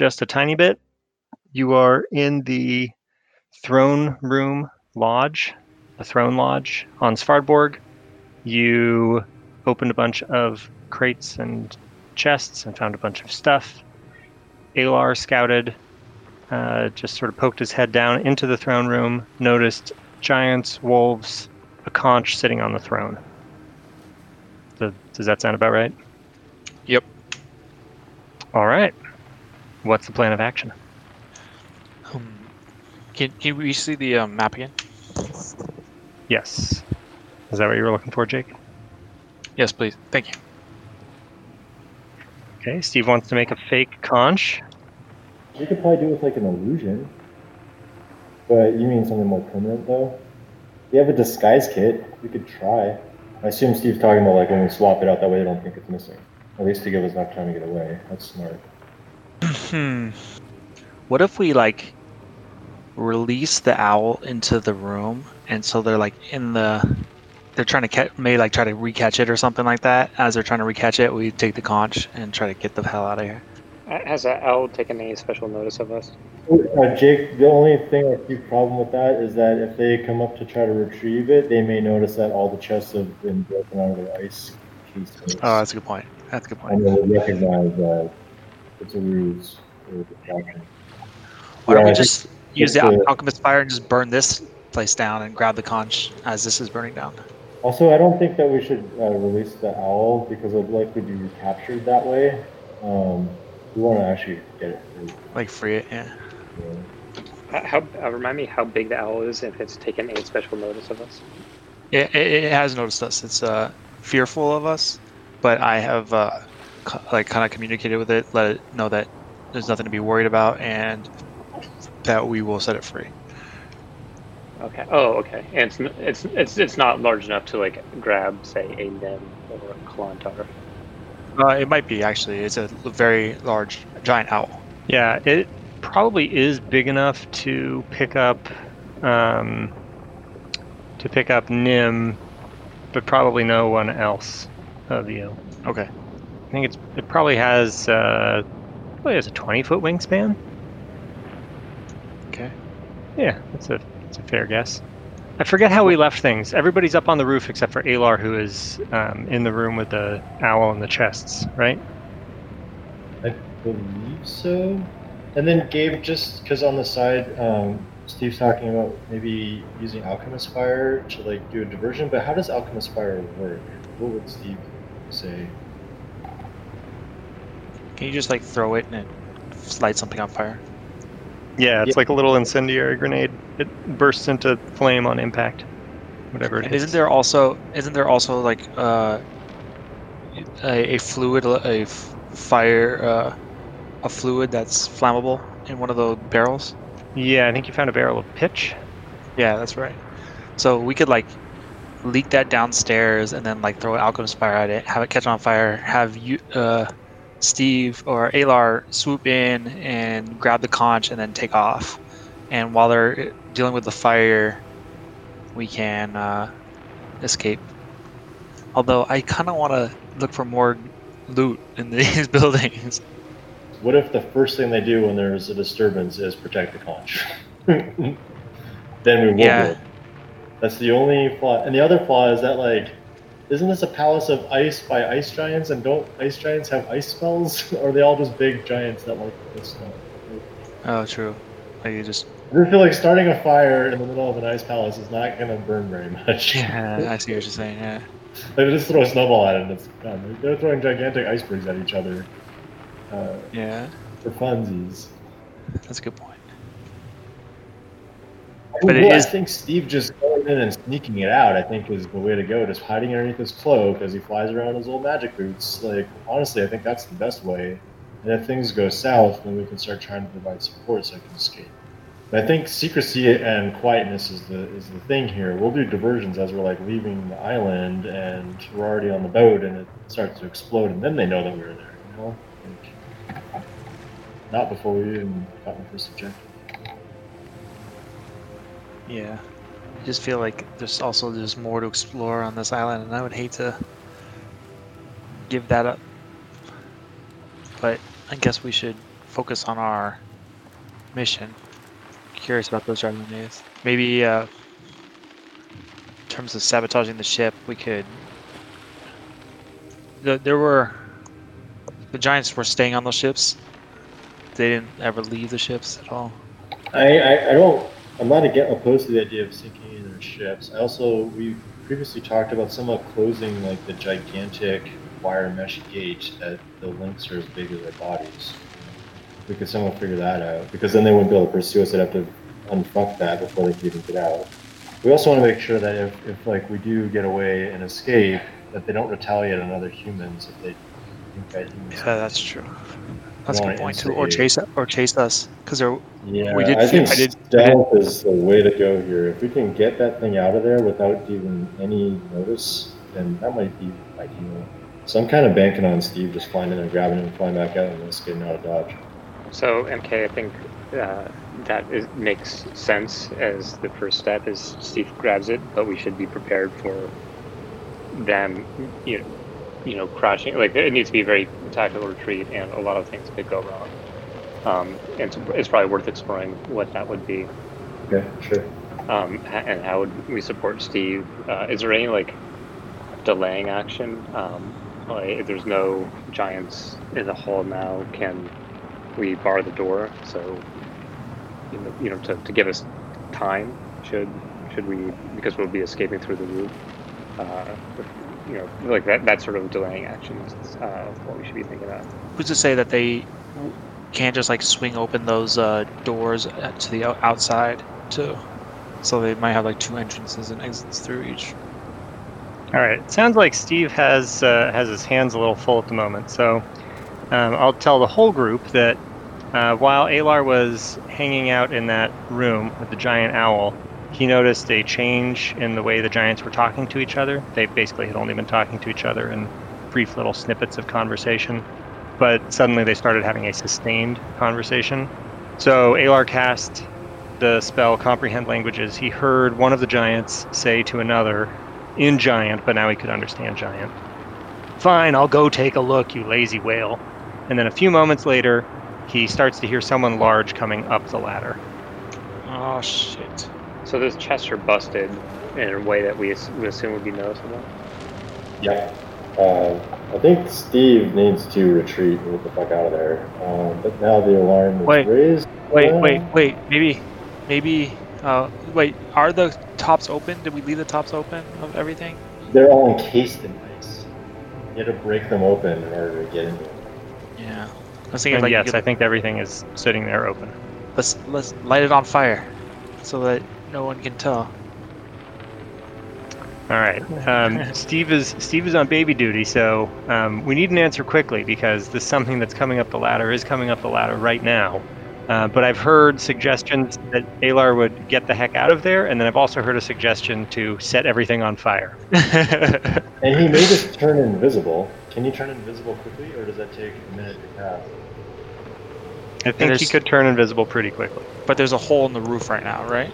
just a tiny bit, you are in the throne room lodge, the throne lodge on Svardborg. You opened a bunch of crates and chests and found a bunch of stuff. Alar scouted, uh, just sort of poked his head down into the throne room, noticed giants, wolves, a conch sitting on the throne. Does, does that sound about right? Yep. All right. What's the plan of action? Um, can, can we see the um, map again? Yes. Is that what you were looking for, Jake? Yes, please. Thank you. Okay, Steve wants to make a fake conch. We could probably do it with like an illusion. But you mean something more permanent though? We have a disguise kit. We could try. I assume Steve's talking about like when we swap it out, that way they don't think it's missing. At least to give us enough time to get away. That's smart. Hmm. What if we like release the owl into the room, and so they're like in the, they're trying to catch, maybe like try to recatch it or something like that. As they're trying to recatch it, we take the conch and try to get the hell out of here. Has that owl taken any special notice of us? Uh, Jake, the only thing I see problem with that is that if they come up to try to retrieve it, they may notice that all the chests have been broken out of their ice cases. Oh, that's a good point. That's a good point. and they will recognize that it's a ruse or. Why don't we just use the uh, alchemist fire and just burn this place down and grab the conch as this is burning down? Also, I don't think that we should uh, release the owl because it would likely be recaptured that way. Um, we want to actually get it free. Like free it, yeah. Yeah. How, how uh, remind me how big the owl is if it's taken any special notice of us? Yeah, it, it has noticed us. It's uh, fearful of us, but I have uh, co- like kind of communicated with it, let it know that there's nothing to be worried about, and that we will set it free. Okay. Oh, okay. And it's it's it's it's not large enough to like grab, say, a nim or a Kalantar. Uh, it might be actually. It's a very large, giant owl. Yeah, it probably is big enough to pick up um, to pick up Nim, but probably no one else of you. Okay. I think it's it probably has uh, probably has a twenty foot wingspan. Okay. Yeah, that's a that's a fair guess. I forget how we left things. Everybody's up on the roof except for Alar, who is um, in the room with the owl and the chests, right? I believe so. And then Gabe, just because on the side, um, Steve's talking about maybe using Alchemist Fire to like do a diversion, but how does Alchemist Fire work? What would Steve say? Can you just like throw it and it light something on fire? Yeah, it's Yeah. like a little incendiary grenade. It bursts into flame on impact. Whatever it And is. isn't there also isn't there also like uh, a, a fluid, a f- fire, uh, a fluid that's flammable in one of the barrels? Yeah, I think you found a barrel of pitch. Yeah, that's right. So we could like leak that downstairs and then like throw an alchemist fire at it, have it catch on fire, have you, uh, Steve or Alar swoop in and grab the conch and then take off. And while they're dealing with the fire, we can uh, escape. Although I kind of want to look for more loot in these buildings. What if the first thing they do when there's a disturbance is protect the conch? then we won't. Yeah. That's the only flaw. And the other flaw is that like, isn't this a palace of ice by ice giants? And don't ice giants have ice spells? or are they all just big giants that like the snow? Oh, true. Like you just I feel like starting a fire in the middle of an ice palace is not gonna burn very much. yeah, I see what you're saying. Yeah. They just throw a snowball at it and it's done. They're throwing gigantic icebergs at each other uh, Yeah, for funsies. that's a good point. But it I think Steve just in and sneaking it out. I think is the way to go. Just hiding underneath his cloak as he flies around his old magic boots. Like honestly, I think that's the best way. And if things go south, then we can start trying to provide support so I can escape. But I think secrecy and quietness is the is the thing here. We'll do diversions as we're like leaving the island and we're already on the boat and it starts to explode, and then they know that we are there. You know, like, not before we even got the first objective. Yeah. I just feel like there's also there's more to explore on this island, and I would hate to give that up. but I guess we should focus on our mission. Curious about those dragon days. Maybe uh, in terms of sabotaging the ship, we could. The, there were the giants were staying on those ships. They didn't ever leave the ships at all. I, I, I don't. I'm not again opposed to the idea of sinking ships. I also we previously talked about somehow closing like the gigantic wire mesh gate that the links are as big as their bodies. We could somehow figure that out because then they wouldn't be able to pursue us. They'd have to unfuck that before they could even get out. We also want to make sure that if, if like we do get away and escape, that they don't retaliate on other humans if they that. Yeah, that's true. That's a good point too. Or a- chase or chase us, because they're Yeah, We did I think I did- I stealth is the way to go here. If we can get that thing out of there without even any notice, then that might be ideal. So I'm kind of banking on Steve just flying in and grabbing him and flying back out and just getting out of Dodge. So MK, I think uh, that is, makes sense as the first step. Is Steve grabs it, but we should be prepared for them, you know, you know, crashing. Like it needs to be a very tactical retreat, and a lot of things could go wrong. Um, and it's, it's probably worth exploring what that would be, Okay, sure. um, and how would we support Steve? Uh, is there any like delaying action? Um, like if there's no giants in the hall now, can we bar the door? So you know, you know to, to give us time should should we because we'll be escaping through the roof. Uh, you know, like that that sort of delaying action is uh, what we should be thinking about. who's to say that they can't just like swing open those uh, doors uh, to the outside too? So they might have like two entrances and exits through each. All right. It sounds like Steve has uh, has his hands a little full at the moment. So um, I'll tell the whole group that uh, while Alar was hanging out in that room with the giant owl, he noticed a change in the way the giants were talking to each other. They basically had only been talking to each other in brief little snippets of conversation, but suddenly they started having a sustained conversation. So Alar cast the spell Comprehend Languages. He heard one of the giants say to another, in giant, but now he could understand giant. Fine, I'll go take a look, you lazy whale. And then a few moments later, he starts to hear someone large coming up the ladder. Oh shit! So those chests are busted in a way that we, we assume would be noticeable. Yeah. Uh, I think Steve needs to retreat and get the fuck out of there. Um, but now the alarm is Wait. raised. Wait, Uh, wait, wait. Maybe, maybe. Uh, wait. Are the tops open? Did we leave the tops open of everything? They're all encased in ice. You have to break them open in order to get into them. Yeah. I was thinking And like yes, I think everything is sitting there open. let's let's light it on fire, so that no one can tell. All right. Um, Steve is Steve is on baby duty, so um, we need an answer quickly because this something that's coming up the ladder is coming up the ladder right now. Uh, but I've heard suggestions that Alar would get the heck out of there, and then I've also heard a suggestion to set everything on fire. And he may just turn invisible. Can you turn invisible quickly, or does that take a minute to cast? I think he could turn invisible pretty quickly. but there's a hole in the roof right now, right?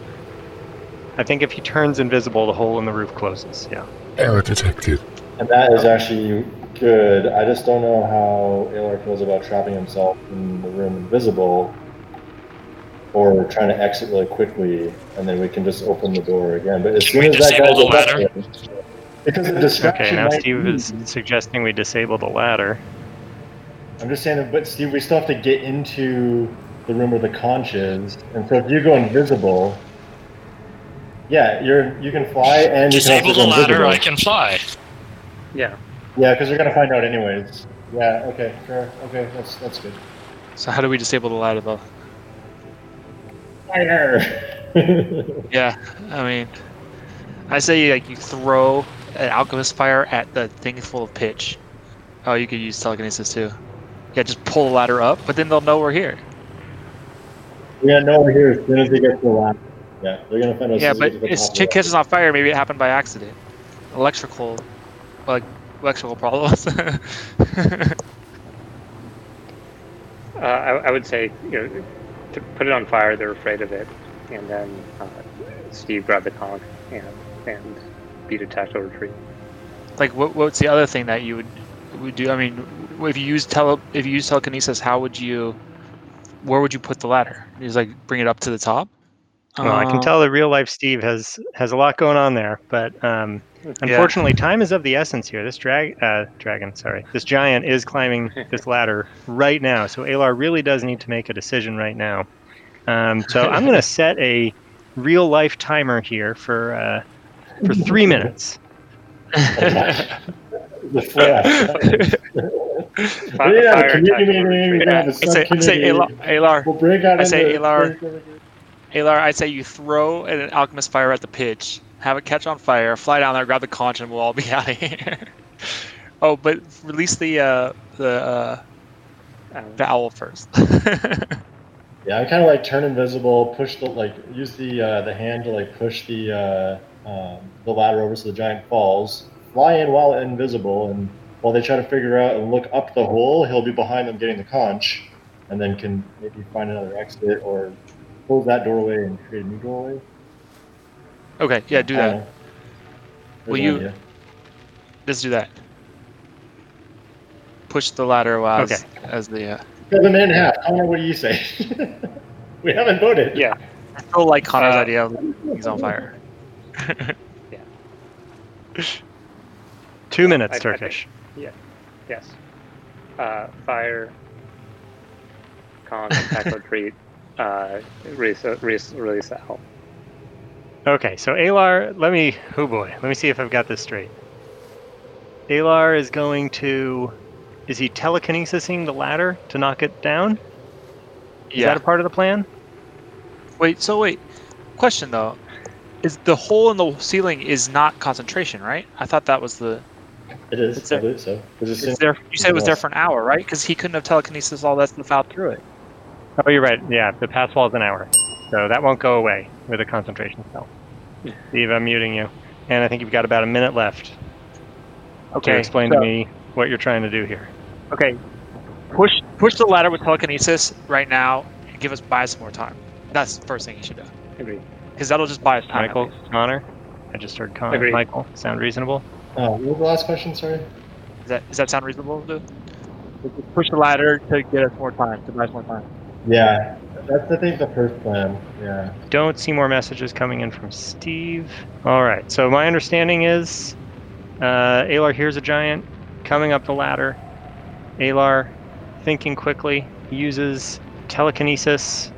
I think if he turns invisible, the hole in the roof closes. Yeah. Error detected. And that is actually good. I just don't know how Alar feels about trapping himself in the room invisible, or trying to exit really quickly, and then we can just open the door again. But as Can soon we as that disable guy's the up ladder? there- because the distraction. Okay. Now Steve be- is suggesting we disable the ladder. I'm just saying, that, but Steve, we still have to get into the room where the conch is, and so if you go invisible, yeah, you're you can fly and you can Disable also the ladder, invisible. I can fly. Yeah. Yeah, because you're gonna find out anyways. Yeah. Okay. Sure. Okay. That's that's good. So how do we disable the ladder though? Fire. Yeah, I mean, I say like you throw an alchemist fire at the thing full of pitch. Oh, you could use telekinesis too. Yeah, just pull the ladder up, but then they'll know we're here. yeah. No, we're here as soon as they get to the ladder. Yeah, they're gonna find us. Yeah, but get to if chick the catches on fire, maybe it happened by accident. Electrical, like electrical problems. Uh, I, I would say, you know, to put it on fire, they're afraid of it, and then uh, Steve grabbed the conch and and beat a tactical retreat. like, what, what's the other thing that you would would do? I mean, if you use tele if you use telekinesis, how would you? Where would you put the ladder? Just like bring it up to the top. Well, I can Uh, tell the real life Steve has has a lot going on there, but um, unfortunately, time is of the essence here. This drag uh, dragon, sorry, this giant is climbing this ladder right now, so Alar really does need to make a decision right now. Um, so I'm going to set a real life timer here for uh, for three minutes. The flash. Fi- We have a fire community attack order meeting, we trigger. have a I say, I say. Alar, Alar, We'll I say Alar. Alar, I'd say you throw an alchemist fire at the pitch, have it catch on fire, fly down there, grab the conch, and we'll all be out of here. oh, but release the uh, the uh, the owl first. Yeah, I kind of like turn invisible, push the like use the uh, the hand to like push the uh, um, the ladder over so the giant falls. Fly in while invisible, and while they try to figure out and look up the hole, he'll be behind them getting the conch, and then can maybe find another exit or close that doorway and create a new doorway. okay, yeah, do that. know. Will you- idea. Let's do that. Push the ladder while as, Okay. as the. Uh, Cut them in half. Connor, what do you say? we haven't voted. Yeah, I still like Connor's Uh, idea he's on fire. yeah. Two minutes, I- I think- Turkish. yes. Uh, fire, con, attack, retreat, uh, release, release, release Al. Okay, so Alar, let me. Oh boy, let me see if I've got this straight. Alar is going to. Is he telekinesising the ladder to knock it down? Is yeah. that a part of the plan? Wait. So wait. Question though, is the hole in the ceiling is not concentration, right? I thought that was the. It is. It's I a- believe so. There's It's there. You said it was there for an hour, right? Because he couldn't have telekinesis all that stuff out through it. Oh, you're right. Yeah, the pass wall is an hour, so that won't go away with a concentration spell. Steve, I'm muting you, and I think you've got about a minute left to explain so- to me what you're trying to do here. Okay. Push push the ladder with telekinesis right now and give us buy us more time. That's the first thing you should do. Agreed. Because that'll just buy us time. Michael. Connor, I just heard Connor. Agreed. Michael, sound reasonable? Oh, what was the last question? Sorry. Does that does that sound reasonable? To do? Push the ladder to get us more time, to buy us more time. Yeah, that's I think the first plan. Yeah. Don't see more messages coming in from Steve. All right. So my understanding is, uh, Alar hears a giant coming up the ladder. Alar, thinking quickly, uses telekinesis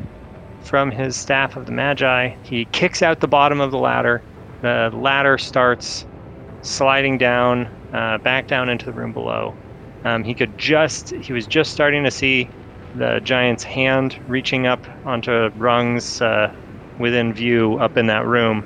from his staff of the Magi. He kicks out the bottom of the ladder. The ladder starts sliding down, uh, back down into the room below. Um, he could just, he was just starting to see the giant's hand reaching up onto rungs uh, within view up in that room.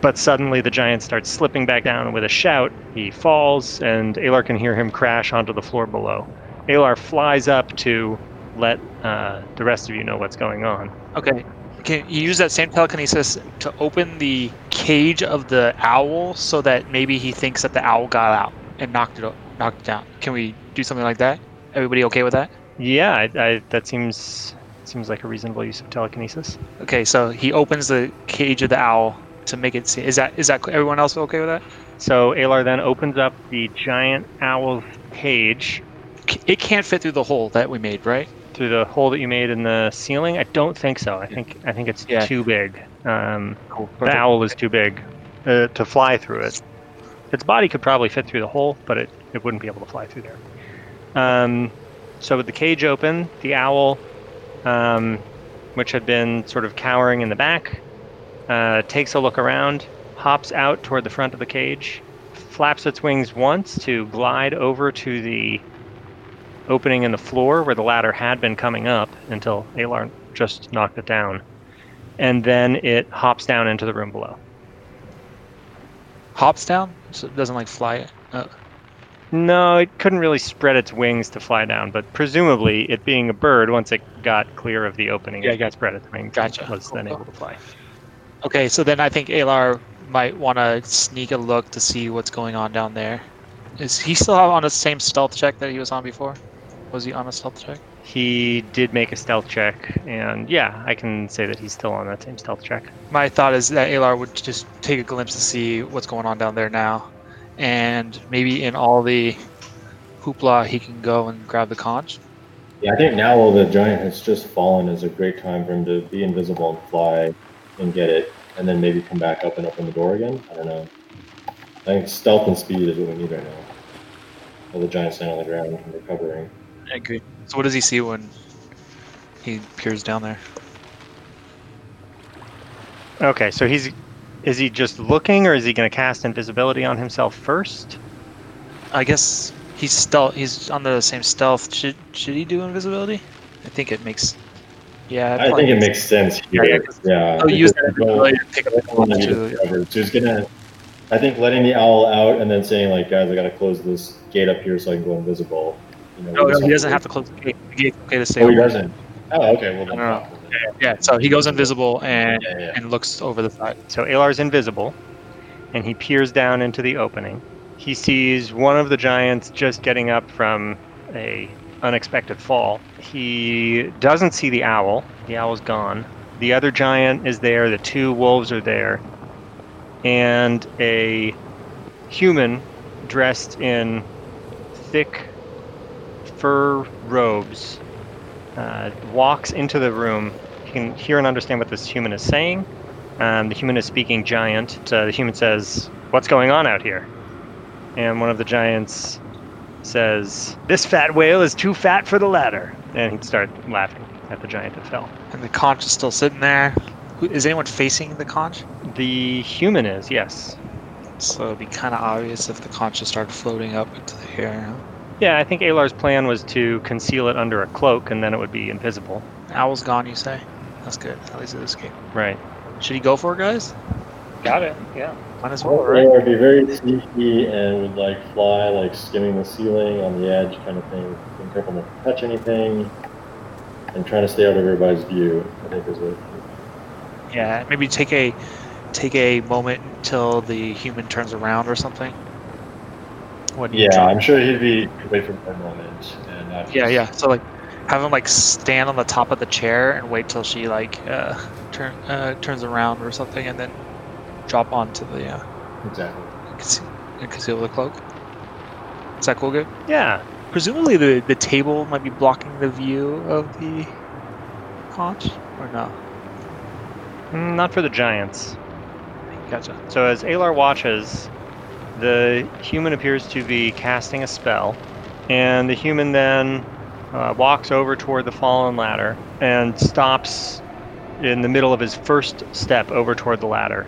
But suddenly the giant starts slipping back down with a shout. He falls, and Alar can hear him crash onto the floor below. Alar flies up to let uh, the rest of you know what's going on. Okay. Can you use that same telekinesis to open the cage of the owl so that maybe he thinks that the owl got out and knocked it knocked it down? Can we do something like that? Everybody okay with that? Yeah, I, I, that seems seems like a reasonable use of telekinesis. Okay, so he opens the cage of the owl to make it see. Is that is that everyone else okay with that? So Alar then opens up the giant owl's cage It can't fit through the hole that we made, right? through the hole that you made in the ceiling. I don't think so. I think I think it's Yeah. too big. Um, Cool. the owl is too big uh, to fly through it. Its body could probably fit through the hole, but it, it wouldn't be able to fly through there. Um, so with the cage open, the owl, um, which had been sort of cowering in the back, uh, takes a look around, hops out toward the front of the cage, flaps its wings once to glide over to the opening in the floor where the ladder had been coming up until Alar just knocked it down. And then it hops down into the room below. Hops down, so it doesn't like fly. Uh, No, it couldn't really spread its wings to fly down, but presumably, it being a bird, once it got clear of the opening, Yeah, it could spread its wings. and Gotcha. Was then able to fly. okay, so then I think Alar might want to sneak a look to see what's going on down there. Is he still on the same stealth check that he was on before? Was he on a stealth check? He did make a stealth check, and yeah, I can say that he's still on that same stealth check. My thought is that Alar would just take a glimpse to see what's going on down there now, and maybe in all the hoopla, he can go and grab the conch. Yeah, I think now while the giant has just fallen is a great time for him to be invisible and fly and get it, and then maybe come back up and open the door again. I don't know. I think stealth and speed is what we need right now. While the giant's laying on the ground and recovering. I agree. So what does he see when he peers down there? Okay, so he's is he just looking, or is he going to cast invisibility on himself first? I guess he's stealth. He's on the same stealth. Should should he do invisibility? I think it makes. Yeah, I think it makes sense here. Yeah, Yeah. Oh, use that the invisibility to pick up the the goal conch is too. covered. So he's gonna, I think, letting the owl out and then saying like, guys, I gotta close this gate up here so I can go invisible. You know, No, no, he doesn't have to close the gate. The gate's okay to stay Oh, he doesn't. Oh, okay. Well, then. No, no, fuck. Yeah, so he goes invisible and Yeah, yeah. and looks over the side. So Alar's invisible, and he peers down into the opening. He sees one of the giants just getting up from a unexpected fall. He doesn't see the owl. The owl's gone. The other giant is there. The two wolves are there, and a human dressed in thick fur robes uh, walks into the room. Can hear and understand what this human is saying. Um, the human is speaking giant. So the human says, What's going on out here? And one of the giants says, This fat whale is too fat for the ladder. And he'd start laughing at the giant that fell. And the conch is still sitting there. Is anyone facing the conch? The human is, yes. So it'd be kind of obvious if the conch just started floating up into the air. Yeah, I think Alar's plan was to conceal it under a cloak and then it would be invisible. Owl's gone, you say? That's good. At least it escaped. Right. Should he go for it, guys? Got it. Yeah. Might as well, Or right? would be very sneaky and would like fly, like skimming the ceiling on the edge, kind of thing. Being careful not to touch anything, and trying to stay out of everybody's view. I think is what. Yeah, maybe take a take a moment until the human turns around or something. When you Yeah, I'm sure he'd be wait for a moment and not. Yeah, yeah. So like, have him like stand on the top of the chair and wait till she like uh, turn uh, turns around or something, and then drop onto the uh, Exactly. conceal, and conceal the cloak. Is that cool, good? Yeah. Presumably the the table might be blocking the view of the conch, or no? Mm, Not for the giants. Gotcha. So as Alar watches, the human appears to be casting a spell, and the human then uh, walks over toward the fallen ladder and stops in the middle of his first step over toward the ladder.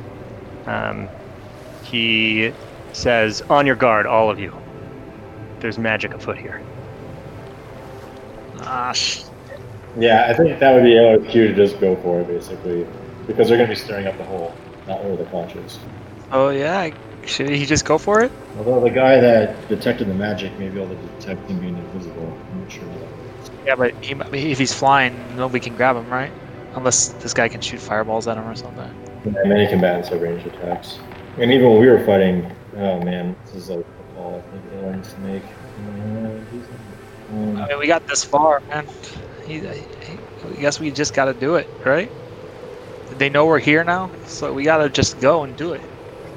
Um, he says, "On your guard, all of you. There's magic afoot here." Ah, sh- Yeah, I think that would be our cue to just go for it, basically, because they're going to be stirring up the hole, not where the conch is. oh yeah. Should he just go for it? Although the guy that detected the magic may be able to detect him being invisible. I'm not sure how that works. Yeah, but he, if he's flying, nobody can grab him, right? Unless this guy can shoot fireballs at him or something. Yeah, many combatants have ranged attacks. And even when we were fighting, oh man, this is like a call I think Alar needs to make. Um, I mean, we got this far, man. He, he, I guess we just got to do it, right? They know we're here now, so we got to just go and do it.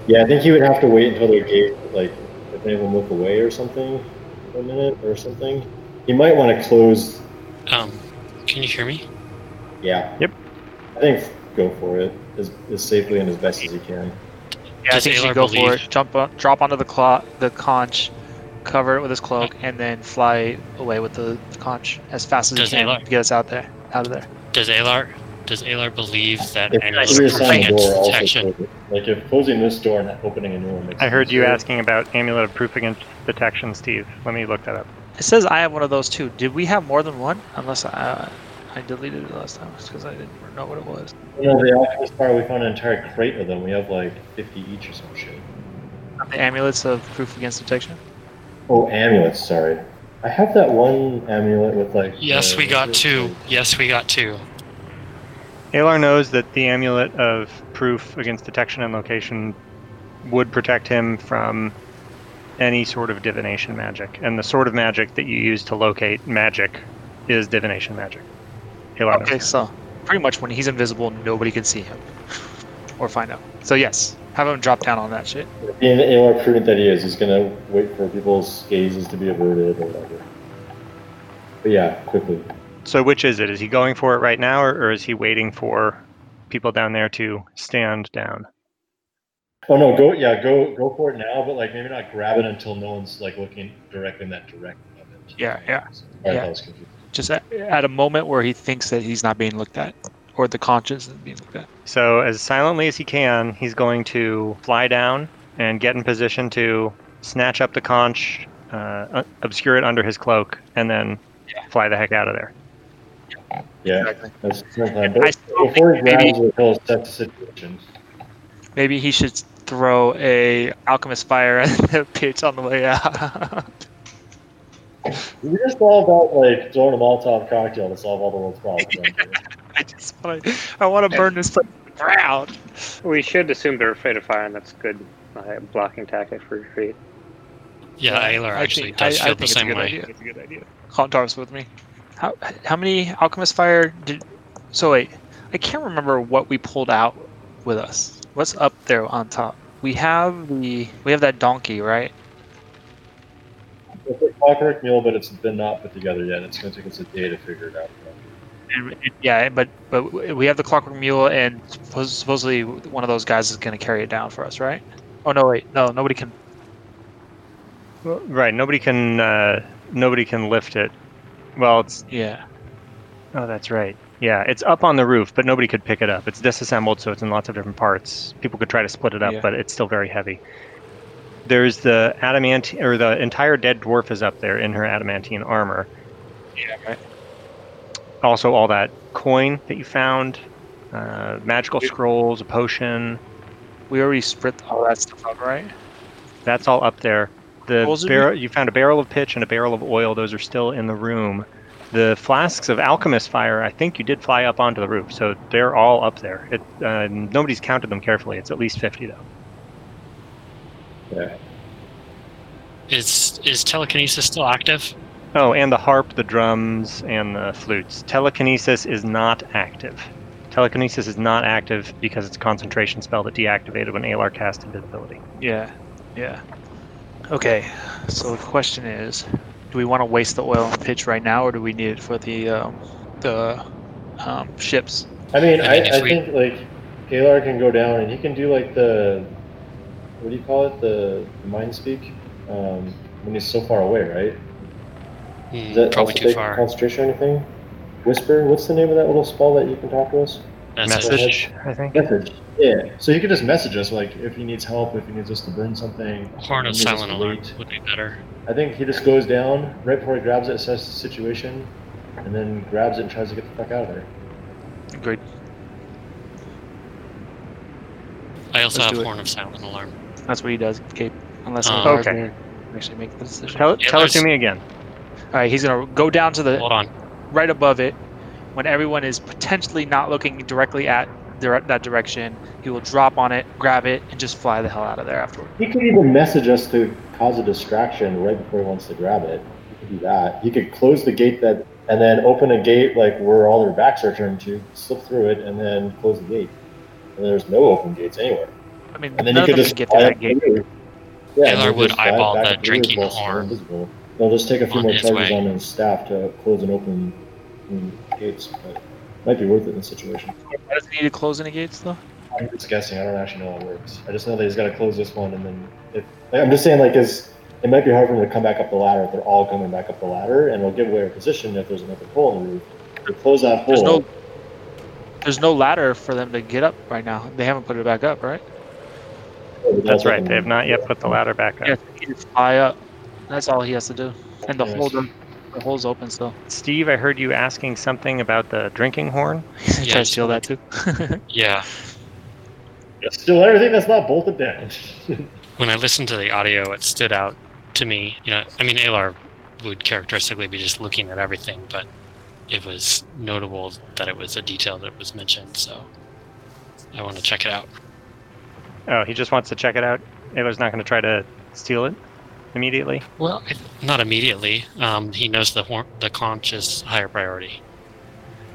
yeah, I think he would have to wait until the gate, like, if anyone look away or something for a minute or something. He might want to close. Um, can you hear me? Yeah. Yep. I think go for it as, as safely and as best as you can. Yeah, I think you should go for it. Jump, on, drop onto the clo- the conch, cover it with his cloak, and then fly away with the conch as fast as Does he can Alar- to get us out there, out of there. Does Alar does Alar believe that If amulet curious is against detection? Like if closing this door and opening a new one makes I heard sense, you asking about amulet of proof against detection, Steve. Let me look that up. It says I have one of those too. Did we have more than one? Unless I, I deleted it last time because I didn't know what it was. You know, the alchemist bar, we found an entire crate of them. We have like 50 each or some shit. The amulets of proof against detection. Oh, amulets, sorry. I have that one amulet with like. Yes, uh, we got two. called? Yes, we got two. Alar knows that the amulet of proof against detection and location would protect him from any sort of divination magic. And the sort of magic that you use to locate magic is divination magic. Alar Okay, so pretty much when he's invisible, nobody can see him or find out. So yes, Have him drop down on that shit. Being the AR prudent that he is, he's gonna wait for people's gazes to be averted or whatever. But yeah, quickly. So which is it? Is he going for it right now, or, or is he waiting for people down there to stand down? Oh no, go yeah, go go for it now, but like maybe not grab it until no one's like looking directly in that direction of it. Yeah, yeah. Alright, Yeah. that was confusing. Just at, at a moment where he thinks that he's not being looked at, or the conscience is being looked at. So as silently as he can, he's going to fly down and get in position to snatch up the conch, uh, uh, obscure it under his cloak, and then Yeah. fly the heck out of there. Yeah, Exactly. that's that's fine. I But still before he think maybe- grabs it, he'll the situation. Maybe he should throw a alchemist fire at the pitch on the way out. We just all about like throwing a Molotov cocktail to solve all the world's problems. around. I just want to, I want to burn this place to the ground. We should assume they're afraid of fire, and that's good uh, blocking tactic for retreat. Yeah, Alar I actually think- does I- I feel think the a same good way. idea. It's a good idea. Kontar's with me. How how many alchemist fire did? So wait, I can't remember what we pulled out with us. What's up there on top? We have the we have that donkey, right? It's a clockwork mule, but it's been not put together yet. It's going to take us a day to figure it out. And it- yeah, but but we have the clockwork mule, and supposedly one of those guys is going to carry it down for us, right? Oh no, wait, no, nobody can. Well, right. Nobody can. Uh, nobody can lift it. Well, it's. Yeah, Oh, that's right. Yeah, it's up on the roof, but nobody could pick it up. It's disassembled, so it's in lots of different parts. People could try to split it up, Yeah. but it's still very heavy. There's the adamant, or the entire dead dwarf is up there in her adamantine armor. yeah, right. Also, all that coin that you found, uh, magical scrolls, a potion. We already split all that stuff up, right? That's all up there. The barrel you found a barrel of pitch and a barrel of oil. Those are still in the room. The flasks of alchemist fire, I think you did fly up onto the roof, so they're all up there. It, uh, nobody's counted them carefully. It's at least fifty though. Yeah. Is is telekinesis still active? Oh, and the harp, the drums, and the flutes. Telekinesis is not active. Telekinesis is not active because it's a concentration spell that deactivated when Alar cast invisibility. Yeah, yeah. Okay, so the question is, do we want to waste the oil and pitch right now, or do we need it for the um, the um, ships? I mean, I I, mean, if I we- think like Galar can go down and he can do like the what do you call it? The, the mind speak um, when he's so far away, right? Hmm, Is that probably too far. concentration or anything? Whisper. What's the name of that little spell that you can talk to us? Message. Message, I think. Message. Yeah. So he could just message us like if he needs help, if he needs us to burn something. Horn of he needs us silent to alarm wait. would be better. I think he just goes down right before he grabs it, assesses the situation, and then grabs it and tries to get the fuck out of there. Great. I also Let's have do it. horn of silent alarm. That's what he does, Cape. Unless Um, Alar's Okay. actually make the decision. Tell, Yeah, tell it to me again. All right, he's gonna go down to the Hold on. right above it, when everyone is potentially not looking directly at dire- that direction. He will drop on it, grab it, and just fly the hell out of there afterward. He could even message us to cause a distraction right before he wants to grab it. He could do that. He could close the gate that, and then open a gate like where all their backs are turned to, slip through it, and then close the gate. And there's no open gates anywhere. I mean, And then none of could them just get to that gate. the roof. Yeah, Taylor and he'll would eyeball the drinking horn. They'll just take a few more his charges way. on his staff to close and open gates, but might be worth it in this situation. Why does he need to close any gates though? I'm just guessing. I don't actually know how it works. I just know that he's got to close this one, and then if I'm just saying, like, is it might be hard for him to come back up the ladder if they're all coming back up the ladder, and it'll give away our position if there's an open hole in the roof. To close that hole. There's no, there's no ladder for them to get up right now. They haven't put it back up, right? That's right. They have not yet put the ladder back up. Yeah, he just fly up. That's all he has to do. And the Yes. hole, the, the hole's open still. Steve, I heard you asking something about the drinking horn. Try to steal that too. Yeah. Steal everything that's not bolted down. When I listened to the audio, it stood out to me. You know, I mean, Alar would characteristically be just looking at everything, but it was notable that it was a detail that was mentioned. So I want to check it out. Oh, he just wants to check it out. Alar's not going to try to steal it immediately. Well, not immediately. Um, he knows the the conch is higher priority.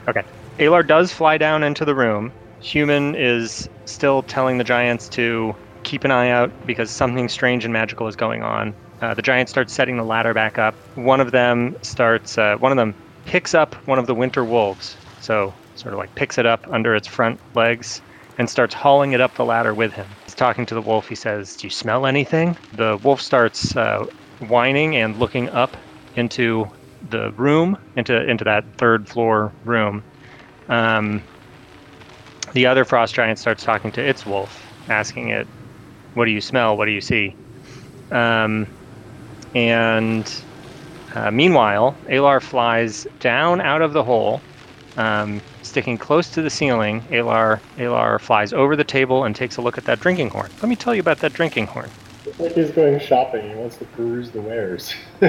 Okay. Alar does fly down into the room. Human is still telling the giants to keep an eye out because something strange and magical is going on. Uh, the giant starts setting the ladder back up. One of them starts. Uh, one of them picks up one of the winter wolves. So sort of like picks it up under its front legs and starts hauling it up the ladder with him. Talking to the wolf. He says, "Do you smell anything?" The wolf starts uh, whining and looking up into the room, into into that third floor room. Um, the other frost giant starts talking to its wolf, asking it, "What do you smell? What do you see?" Um, and uh, meanwhile, Alar flies down out of the hole, um, sticking close to the ceiling. Alar Alar flies over the table and takes a look at that drinking horn. Let me tell you about that drinking horn. It's like he's going shopping. He wants to peruse the wares.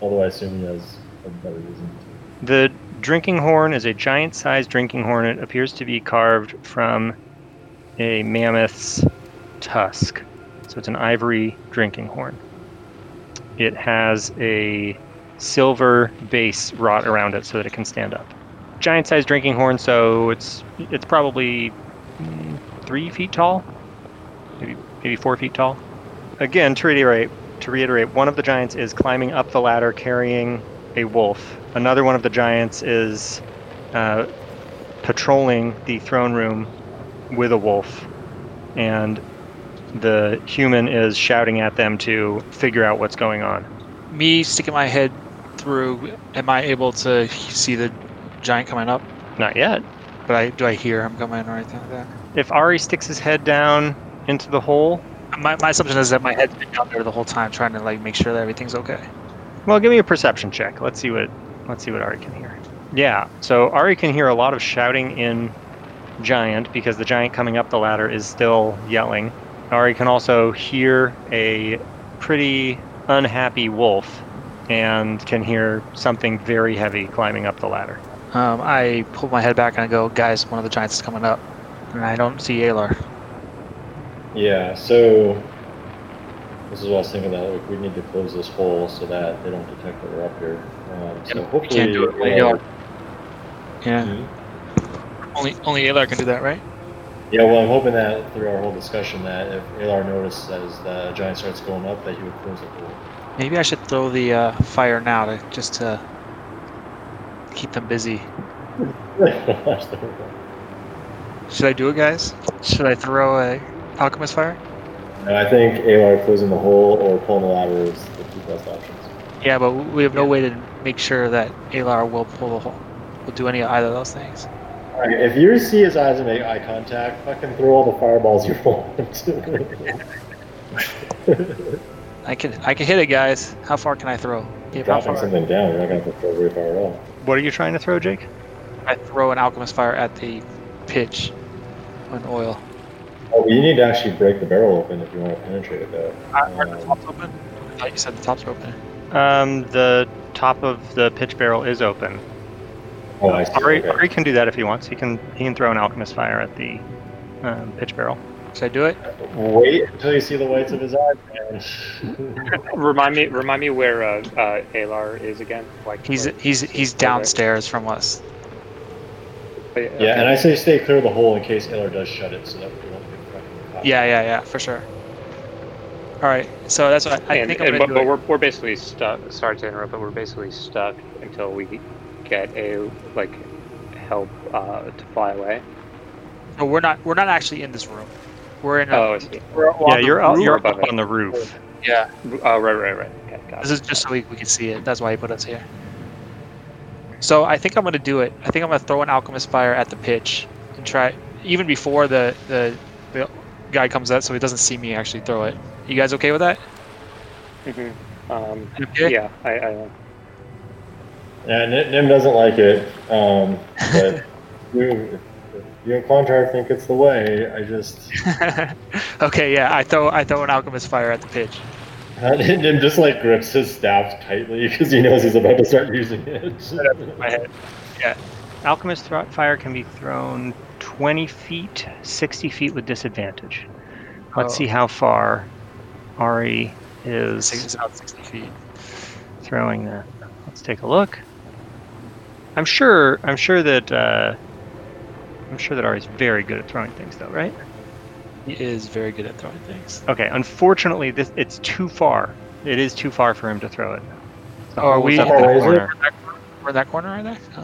Although I assume he has a better reason. The drinking horn is a giant-sized drinking horn. It appears to be carved from a mammoth's tusk. So it's an ivory drinking horn. It has a silver base wrought around it so that it can stand up. Giant-sized drinking horn, so it's it's probably three feet tall, maybe maybe four feet tall. Again, to reiterate, to reiterate, one of the giants is climbing up the ladder carrying a wolf. Another one of the giants is uh, patrolling the throne room with a wolf, and the human is shouting at them to figure out what's going on. Me sticking my head through, am I able to see the giant coming up? Not yet. But I do I hear him coming or anything like that? If Ari sticks his head down into the hole, My, my assumption is that my head's been down there the whole time, trying to like make sure that everything's okay. well, give me a perception check. Let's see what let's see what Ari can hear. Yeah, so Ari can hear a lot of shouting in giant because the giant coming up the ladder is still yelling. Ari can also hear a pretty unhappy wolf and can hear something very heavy climbing up the ladder. Um, I pull my head back and I go, guys, one of the giants is coming up, and I don't see Alar. Yeah, so this is what I was thinking that like, we need to close this hole so that they don't detect that we're up here. Um, so we hopefully, can't do it. uh, Alar. Yeah, Mhm. only only Alar can do that, right? Yeah, well, I'm hoping that through our whole discussion that if Alar noticed that as the giant starts going up, that he would close the hole. Maybe I should throw the uh, fire now to just to keep them busy. Should I do it, guys? Should I throw a alchemist fire? no, I think Alar closing the hole or pulling the ladder is the two best options. Yeah, but we have no way to make sure that Alar will pull the hole. Will do any of either of those things. Alright, if you see his eyes and make eye contact, fucking throw all the fireballs you want. I can I can hit it, guys. How far can I throw? Dropping something down, you're not gonna have to throw very far at all. What are you trying to throw, Jake? I throw an alchemist fire at the pitch on oil. Oh, you need to actually break the barrel open if you want to penetrate it, though. Are, are the Um, tops open? I thought you said the tops were open. Um, the top of the pitch barrel is open. oh, I see. Ari, okay. Ari can do that if he wants. He can he can throw an alchemist fire at the um, pitch barrel. Should I do it? Wait until you see the whites of his eyes. Remind me, remind me where uh, uh, Alar is again. Like He's like- he's he's downstairs from us. yeah, and I say stay clear of the hole in case Alar does shut it, so that we won't get fucking caught. Yeah, yeah, yeah, for sure. All right, so that's what I and, think I'm and- but, but we're, we're basically stuck. Sorry to interrupt, but we're basically stuck until we get a like help uh, to fly away. No, we're not we're not actually in this room. We're in. A, Oh, we're yeah, you're up, roof. you're up on the roof. Yeah, Oh, right, right, right. Okay, got this it. is just so we, we can see it. That's why he put us here. So I think I'm gonna do it. I think I'm gonna throw an alchemist fire at the pitch and try even before the the, the guy comes out, so he doesn't see me actually throw it. You guys okay with that? Mhm. Um, Okay. yeah, I, I Yeah, Nim, Nim doesn't like it, um, but you, you and Clontarf think it's the way. I just okay, yeah. I throw I throw an alchemist fire at the pitch. Nim just like grips his staff tightly because he knows he's about to start using it. My head. Yeah, alchemist thro- fire can be thrown 20 feet, 60 feet with disadvantage. Let's Oh. see how far Ari is. It's is about sixty feet. throwing that. Let's take a look. I'm sure. I'm sure that. Uh, I'm sure that Ari's very good at throwing things, though, right? He is very good at throwing things. Okay, unfortunately, this it's too far. It is too far for him to throw it. The Oh, hole we- is up How in far the is it? corner. We're in that corner, are they? Oh,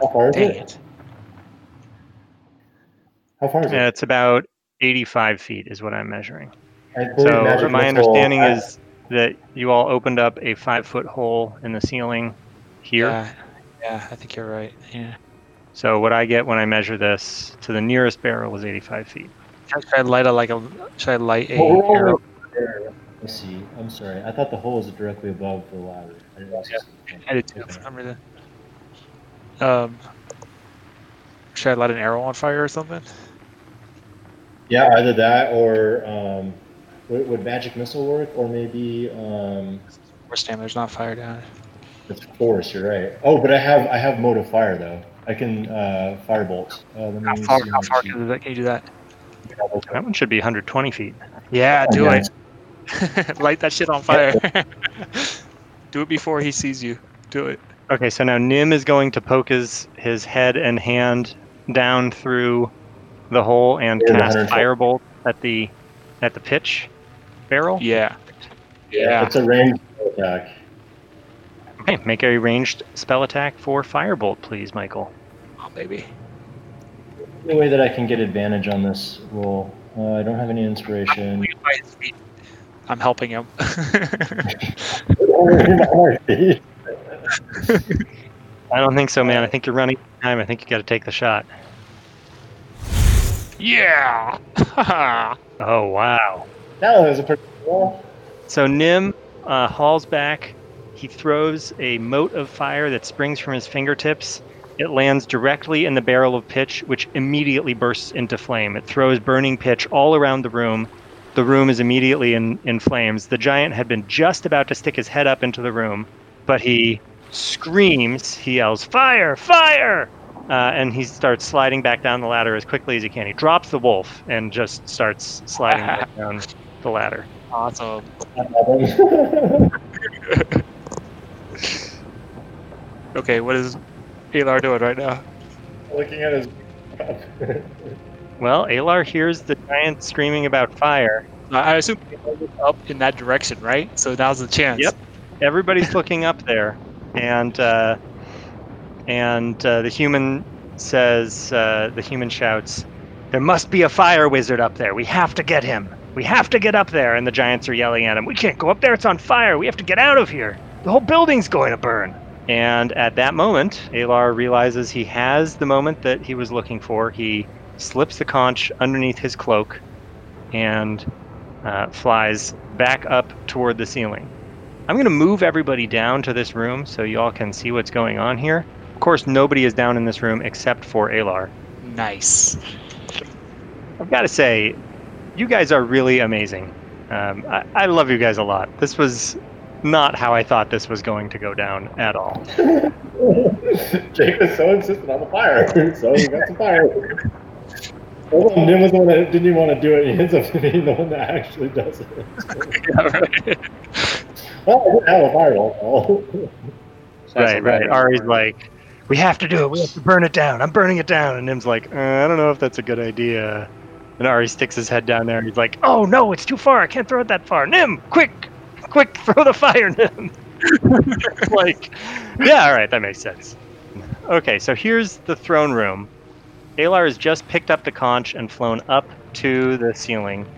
How far is dang it? it. How far is it? Yeah, it's about 85 feet is what I'm measuring. So my missile- understanding is that you all opened up a five foot hole in the ceiling here. Yeah, yeah, I think you're right. Yeah. So what I get when I measure this to the nearest barrel is 85 feet. Should I light a like a? Should I light a Well, we're all arrow? there. Let's see. I'm sorry. I thought the hole was directly above the ladder. I didn't realize it was- I did too for some reason. Um, should I light an arrow on fire or something? Yeah, either that or um, would, would magic missile work, or maybe um, Or stand there's not fire down. it's force. You're right. Oh, but I have I have mote of fire though. I can uh, firebolt. Uh, How far? How far can you do that? Can you do that? That one should be 120 feet. Yeah, do Yeah. it. light that shit on fire. do it before he sees you. Do it. Okay, so now Nim is going to poke his, his head and hand down through the hole and Yeah, cast 120. firebolt at the at the pitch barrel. Yeah. Yeah. It's a ranged attack. Okay, make a ranged spell attack for firebolt, please, Michael. Oh, baby. The way that I can get advantage on this roll. Uh, I don't have any inspiration. Lead by his feet. I'm helping him. I don't think so, man. I think you're running time. I think you got to take the shot. yeah. Oh wow. that was a pretty roll. So Nim uh, hauls back. He throws a mote of fire that springs from his fingertips. It lands directly in the barrel of pitch, which immediately bursts into flame. It throws burning pitch all around the room. The room is immediately in, in flames. The giant had been just about to stick his head up into the room, but he screams. He yells, Fire! Fire! Uh, and he starts sliding back down the ladder as quickly as he can. He drops the wolf and just starts sliding back down the ladder. awesome. Okay, what is Alar doing right now? Looking at his. Well, Alar hears the giant screaming about fire. I I assume Alar up in that direction, right? So now's the chance. Yep. Everybody's looking up there, and uh, and uh, the human says, uh, the human shouts, "There must be a fire wizard up there. We have to get him. We have to get up there." And the giants are yelling at him, "We can't go up there. It's on fire. We have to get out of here. The whole building's going to burn." And at that moment, Alar realizes he has the moment that he was looking for. He slips the conch underneath his cloak and uh, flies back up toward the ceiling. I'm going to move everybody down to this room so y'all can see what's going on here. Of course, nobody is down in this room except for Alar. Nice. I've got to say, you guys are really amazing. Um, I, I love you guys a lot. This was not how I thought this was going to go down at all. Jake was so insistent on the fire, so we got some fire. Hold on, Nim was the one that didn't even want to do it. He ends up being the one that actually does it. well, I didn't have a fireball. right, right. Ari's like, we have to do it. We have to burn it down. I'm burning it down. And Nim's like, uh, I don't know if that's a good idea. And Ari sticks his head down there and he's like, oh no, it's too far. I can't throw it that far. Nim, quick, quick, throw the fire, Nim. like, yeah, all right, that makes sense. Okay, so here's the throne room. Alar has just picked up the conch and flown up to the ceiling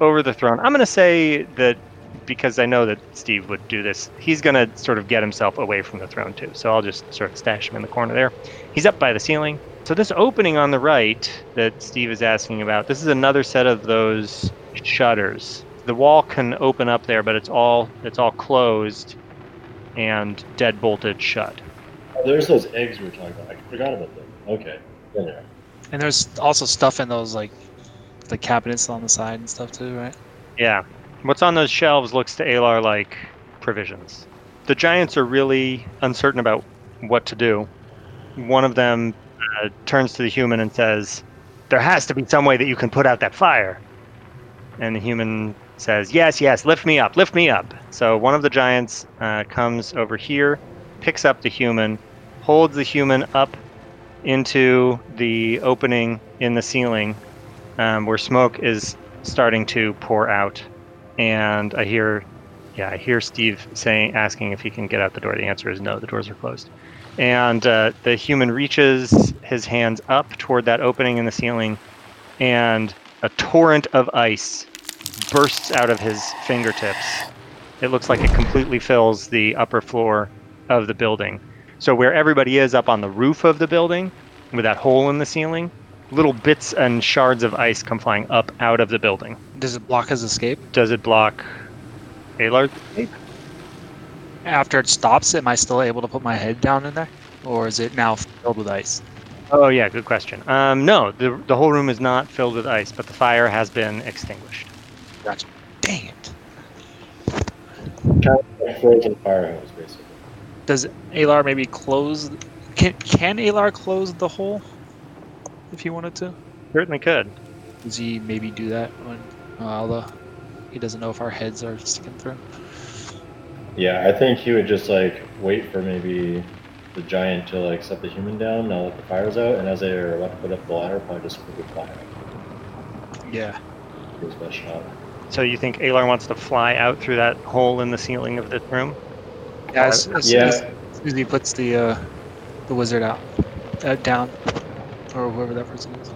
over the throne. I'm going to say that because I know that Steve would do this, he's going to sort of get himself away from the throne too. So I'll just sort of stash him in the corner there. He's up by the ceiling. So this opening on the right that Steve is asking about, this is another set of those shutters. The wall can open up there, but it's all it's all closed and dead bolted shut. Oh, there's those eggs we were talking about. I forgot about them. Okay. There. And there's also stuff in those like the cabinets on the side and stuff too, right? Yeah. What's on those shelves looks to Alar like provisions. The giants are really uncertain about what to do. One of them uh, turns to the human and says, There has to be some way that you can put out that fire. And the human says, Yes, yes, lift me up, lift me up. So one of the giants uh, comes over here, picks up the human, holds the human up into the opening in the ceiling, um, where smoke is starting to pour out, and I hear, yeah, I hear Steve saying, asking if he can get out the door. The answer is no. The doors are closed, and uh, the human reaches his hands up toward that opening in the ceiling, and a torrent of ice bursts out of his fingertips. It looks like it completely fills the upper floor of the building. So where everybody is up on the roof of the building, with that hole in the ceiling, little bits and shards of ice come flying up out of the building. Does it block his escape? Does it block Alar's escape? After it stops, am I still able to put my head down in there? Or is it now filled with ice? Oh yeah, good question. Um, no, the the whole room is not filled with ice, but the fire has been extinguished. Gotcha. Dang it. Kind of like frozen fire hose, basically. Does Alar maybe close? Can can Alar close the hole if he wanted to? Certainly could. Does he maybe do that when uh, the he doesn't know if our heads are sticking through? Yeah, I think he would just like wait for maybe the giant to like set the human down now that the fire's out, and as they are about to put up the ladder, probably just quickly fly out. Yeah. His best shot. So you think Alar wants to fly out through that hole in the ceiling of this room? Yeah. As, as, Yeah. as, as soon as he puts the uh, the wizard out, uh, down, or whoever that person is.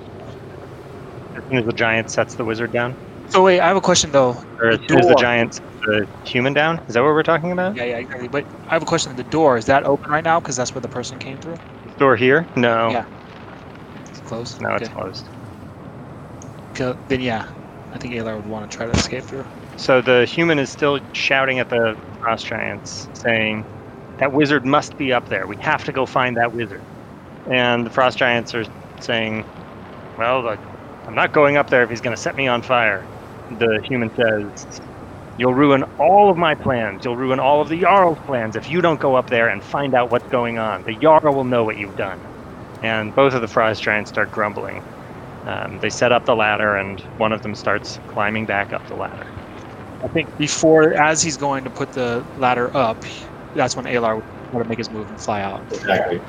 As soon as the giant sets the wizard down, So wait, I have a question though. or as The soon as the giant the human down, is that what we're talking about? Yeah, yeah, exactly. But I have a question. The door is that open right now? Because that's where the person came through. The door here? No. Yeah. It's closed. No, it's closed. Co- Then yeah, I think Alar would want to try to escape through. So the human is still shouting at the frost giants, saying, "That wizard must be up there. We have to go find that wizard." And the frost giants are saying, "Well, I'm not going up there if he's going to set me on fire." The human says, "You'll ruin all of my plans. You'll ruin all of the Jarl's plans if you don't go up there and find out what's going on. The Jarl will know what you've done." And both of the frost giants start grumbling. Um, they set up the ladder, and one of them starts climbing back up the ladder. I think before, as he's going to put the ladder up, that's when Alar would want to make his move and fly out. Exactly.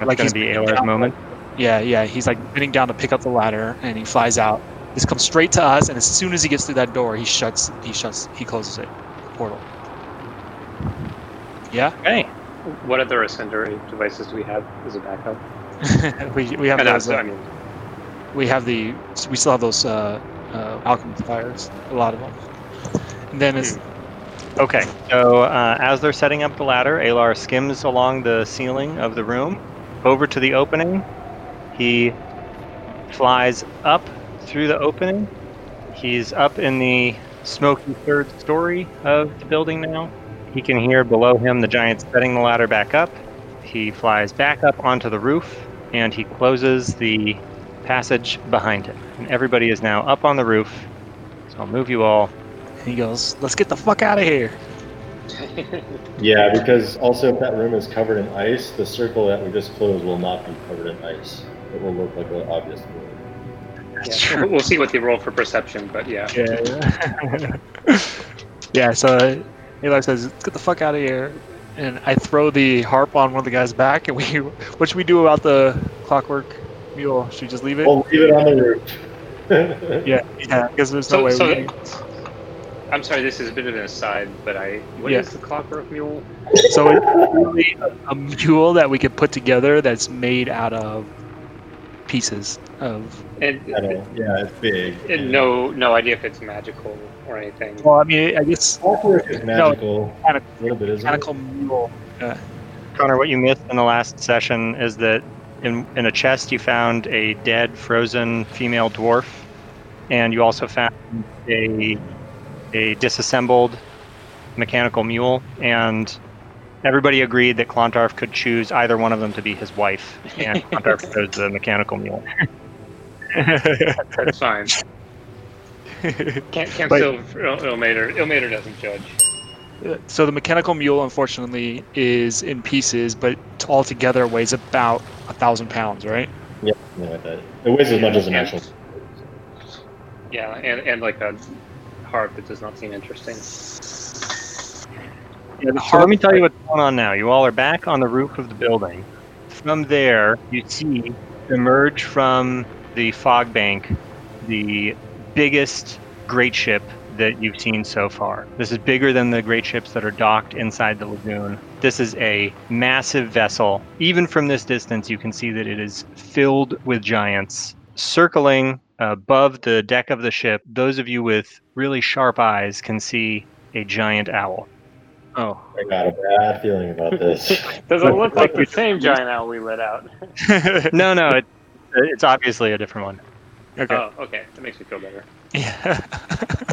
That's Like going he's to be Alar's down, moment. Yeah, yeah. He's like bending down to pick up the ladder, and he flies out. This comes straight to us, and as soon as he gets through that door, he shuts. He shuts. He closes it. the Portal. Yeah, Okay. What other incendiary devices do we have as a backup? we, we have And those. that's, Uh, I mean, we have the. We still have those uh, uh, alchemy fires. A lot of them. And then as Okay. So uh, as they're setting up the ladder, Alar skims along the ceiling of the room over to the opening. He flies up through the opening. He's up in the smoky third story of the building now. He can hear below him the giants setting the ladder back up. He flies back up onto the roof and he closes the passage behind him. And everybody is now up on the roof. So I'll move you all he goes, "Let's get the fuck out of here." Yeah, because also if that room is covered in ice, the circle that we just closed will not be covered in ice. It will look like an obvious move. yeah, we'll- we'll see what they roll for perception, but yeah. Yeah. yeah. So Eli says, "Let's get the fuck out of here," and I throw the harp on one of the guys' back. And we, what should we do about the clockwork mule? Should we just leave it? We'll leave it on the roof. yeah. Yeah. Because there's no So, way so we. Can... I'm sorry, this is a bit of an aside, but I what is Yeah. the clockwork mule? So it's really a, a mule that we could put together that's made out of pieces of. And, Yeah, it's big. and no no idea if it's magical or anything. Well, I mean, I guess Clockwork is magical. kind of A little bit, isn't it? mechanical mule. Uh, Connor, what you missed in the last session is that in, in a chest you found a dead, frozen female dwarf, and you also found a, a disassembled mechanical mule, and everybody agreed that Clontarf could choose either one of them to be his wife, and Clontarf chose the mechanical mule. That's fine. Can't can't But- still Il- Ilmater Ilmater doesn't judge. So the mechanical mule, unfortunately, is in pieces, but altogether weighs about a thousand pounds, right? Something like that. It weighs as much as an Yeah. actual. Yeah, and, and like a harp that does not seem interesting. Yeah, the So let me tell you what's going on now. You all are back on the roof of the building. From there, you see emerge from the fog bank the biggest great ship that you've seen so far. This is bigger than the great ships that are docked inside the lagoon. This is a massive vessel. Even from this distance, you can see that it is filled with giants. Circling above the deck of the ship, those of you with really sharp eyes can see a giant owl. Oh, I got a bad feeling about this. Does it look like the same giant owl we let out? no, no, it, it's obviously a different one. okay. Oh, okay. That makes me feel better. Yeah.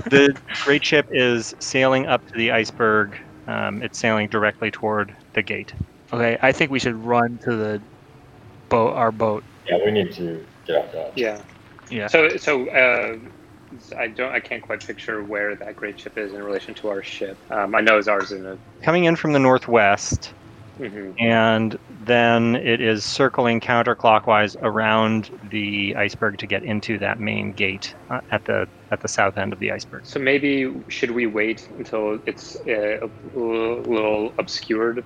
The great ship is sailing up to the iceberg. Um, it's sailing directly toward the gate. okay. I think we should run to the boat. Our boat. yeah, we need to get out Dodge. Yeah. Yeah. So, so uh, I don't, I can't quite picture where that great ship is in relation to our ship. Um, I know it's ours in a. Coming in from the northwest, mhm. and then it is circling counterclockwise around the iceberg to get into that main gate uh, at the at the south end of the iceberg. So maybe should we wait until it's uh, a little obscured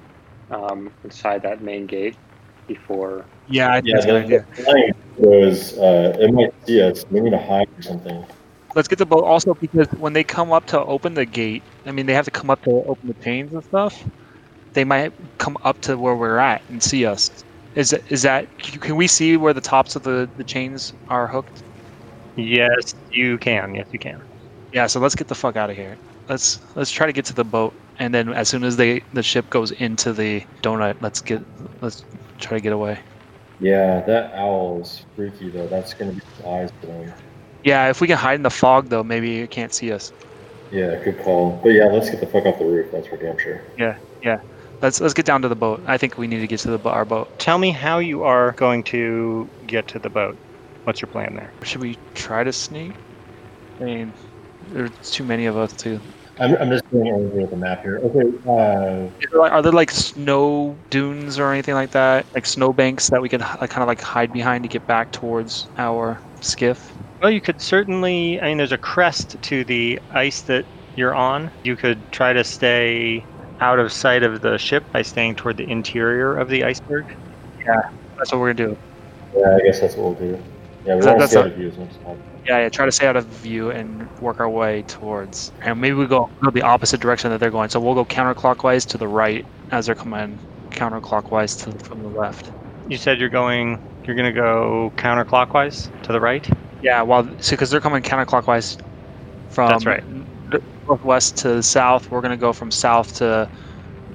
um, inside that main gate before? yeah. I think Yeah, that's a good idea. was uh, it might see us. We need to hide or something. Let's get the boat. Also, because when they come up to open the gate, I mean, they have to come up to open the chains and stuff. They might come up to where we're at and see us. Is that, is that? Can we see where the tops of the, the chains are hooked? Yes, you can. Yes, you can. Yeah. So let's get the fuck out of here. Let's let's try to get to the boat, and then as soon as they the ship goes into the donut, let's get let's try to get away. Yeah, that owl is freaky though. That's gonna be his eyes glowing. Yeah. If we can hide in the fog, though, maybe you can't see us. Yeah, good call. But yeah, let's get the fuck off the roof. That's for damn sure. Let's let's get down to the boat. I think we need to get to the our boat. Tell me how you are going to get to the boat. What's your plan there? Should we try to sneak? I mean, there's too many of us to. I'm, I'm just going over the map here. Okay, uh, Is there like- Are there like snow dunes or anything like that? Like snow banks that we could like, kind of like hide behind to get back towards our skiff? Well, you could certainly. I mean, there's a crest to the ice that you're on. You could try to stay out of sight of the ship by staying toward the interior of the iceberg. Yeah, that's what we're gonna do. yeah, I guess that's what we'll do. Yeah, we That- want to stay out of view as much. Yeah, yeah. Try to stay out of view and work our way towards. And maybe we go go the opposite direction that they're going. So we'll go counterclockwise to the right as they're coming counterclockwise to from the left. You said you're going. You're going to go counterclockwise to the right. Yeah, well, so because they're coming counterclockwise from That's right. Northwest to south, we're gonna go from south to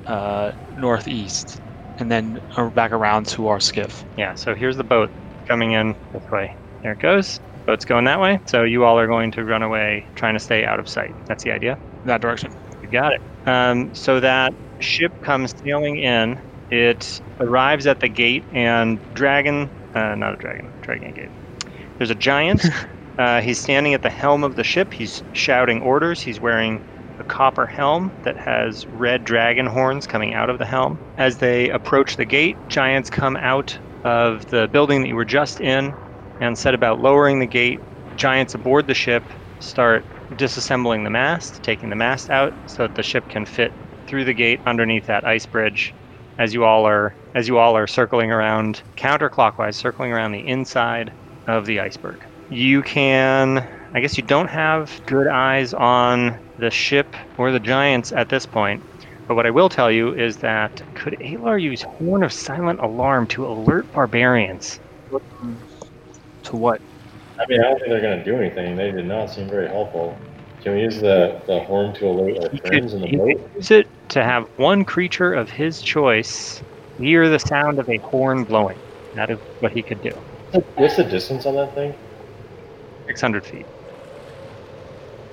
uh, northeast, and then uh, back around to our skiff. Yeah. So here's the boat coming in this way. There it goes. Boat's going that way. So you all are going to run away, trying to stay out of sight. That's the idea. That direction. You got it. Um, so that ship comes sailing in. It arrives at the gate, and dragon, uh, not a dragon, dragon gate. There's a giant. uh, he's standing at the helm of the ship. He's shouting orders. He's wearing a copper helm that has red dragon horns coming out of the helm. As they approach the gate, giants come out of the building that you were just in and set about lowering the gate. Giants aboard the ship start disassembling the mast, taking the mast out so that the ship can fit through the gate underneath that ice bridge as you all are as you all are circling around counterclockwise circling around the inside of the iceberg. You can I guess you don't have good eyes on the ship or the giants at this point. But what I will tell you is that could Alar use Horn of Silent Alarm to alert barbarians? To what? I mean, I don't think they're going to do anything. They did not seem very helpful. Can we use the, the horn to alert our friends could, in the he boat? could use it to have one creature of his choice hear the sound of a horn blowing. That is what he could do. What's the distance on that thing? 600 feet.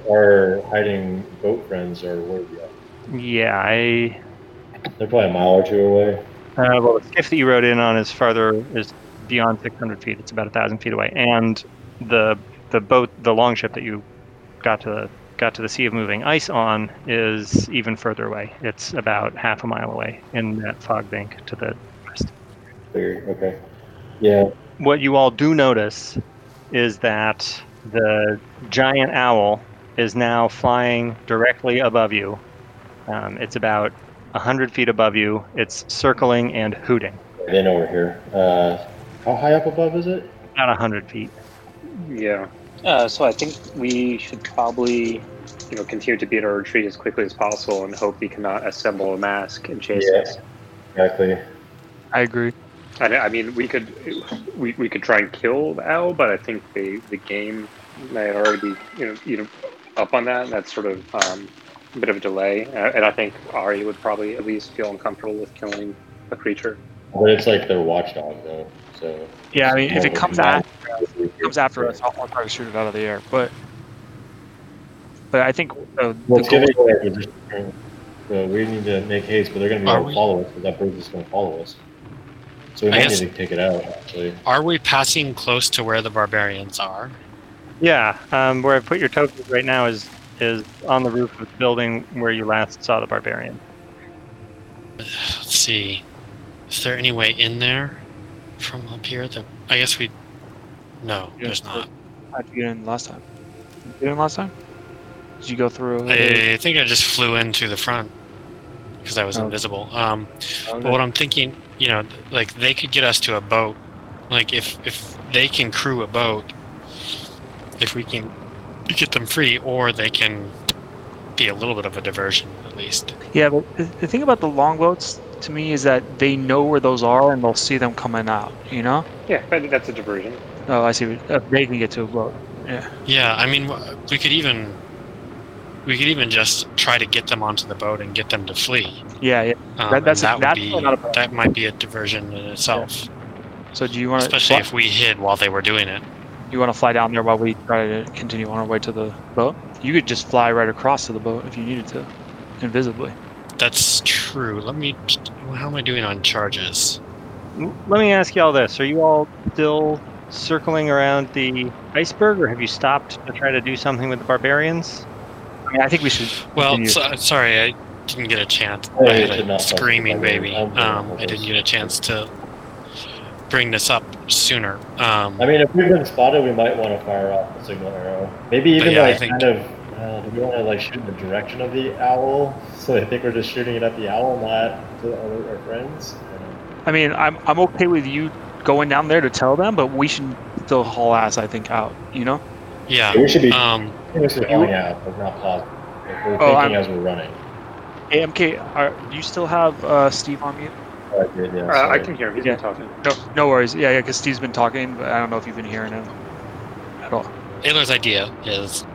Our hiding boat friends are where we? Yeah, I. They're probably a mile or two away. Uh, well, the skiff that you rode in on is farther, is beyond 600 feet. It's about a thousand feet away, and the the boat, the longship that you got to the got to the Sea of Moving Ice on is even further away. It's about half a mile away in that fog bank to the west. Okay. Yeah. what you all do notice is that the giant owl is now flying directly above you. Um, it's about 100 feet above you. It's circling and hooting. They know we're here. Uh, how high up above is it? About 100 feet. Yeah. Uh, so I think we should probably, you know, continue to beat our retreat as quickly as possible and hope we cannot assemble a mask and chase Yeah. us. Exactly. I agree. I, I mean, we could we, we could try and kill the owl, but I think the the game may already be you know you know up on that. And that's sort of um, a bit of a delay, Uh, and I think Ari would probably at least feel uncomfortable with killing a creature. But it's like their watchdog though, so. Yeah, I mean, if it Well, comes not- after comes after us, I'll, I'll try to shoot it out of the air. But but I think uh, Well, the it's goal, gonna be like we're just trying- so we need to make haste, but they're gonna be able to follow us, because that bird's just gonna follow us. So we I might guess- need to take it out, actually. Are we passing close to where the barbarians are? Yeah, um, where I put your tokens right now is is on the roof of the building where you last saw the barbarian. Let's see. Is there any way in there from up here? That I guess we. No, Yeah, there's not. how'd you get in last time? Did you get in last time? Did you go through? I think I just flew in through the front because I was Oh. invisible. Um, Okay. but what I'm thinking, you know, like they could get us to a boat. Like if if they can crew a boat, if we can get them free, or they can be a little bit of a diversion at least. Yeah, but the, the thing about the longboats to me is that they know where those are and they'll see them coming out. You know? Yeah, but that's a diversion. Oh, I see. Uh, they can get to a boat. Yeah. Yeah, I mean, we could even we could even just try to get them onto the boat and get them to flee. Yeah, yeah. Um, That- that's- that would that's be not a- that might be a diversion in itself, So do you want to? especially if we hid while they were doing it. you want to fly down there while we try to continue on our way to the boat? You could just fly right across to the boat if you needed to, invisibly. That's true. Let me. How am I doing on charges? Let me ask you all this: Are you all still circling around the iceberg, or have you stopped to try to do something with the barbarians? I mean, I think we should. Well, so, sorry, I didn't get a chance. Yeah, I had a screaming baby. I'm Um, I didn't get a chance to bring this up sooner. Um, I mean, if we've been spotted, we might want to fire off a signal arrow. Maybe even yeah, I like think- kind of. Uh, do we want to like shoot in the direction of the owl, so they think we're just shooting it at the owl, not to our, our friends? I mean, I'm I'm okay with you going down there to tell them, but we should still haul ass. I think out. You know? yeah. we should be Um, seriously calling out, but not pausing. Like, we're Oh, thinking I'm- as we're running. Hey, MK, are, do you still have uh, Steve on mute? Oh, I did, yeah, Uh, I can hear him. He's Yeah. been talking. No, no worries. Yeah, yeah, because Steve's been talking, but I don't know if you've been hearing him at all. Alar's idea is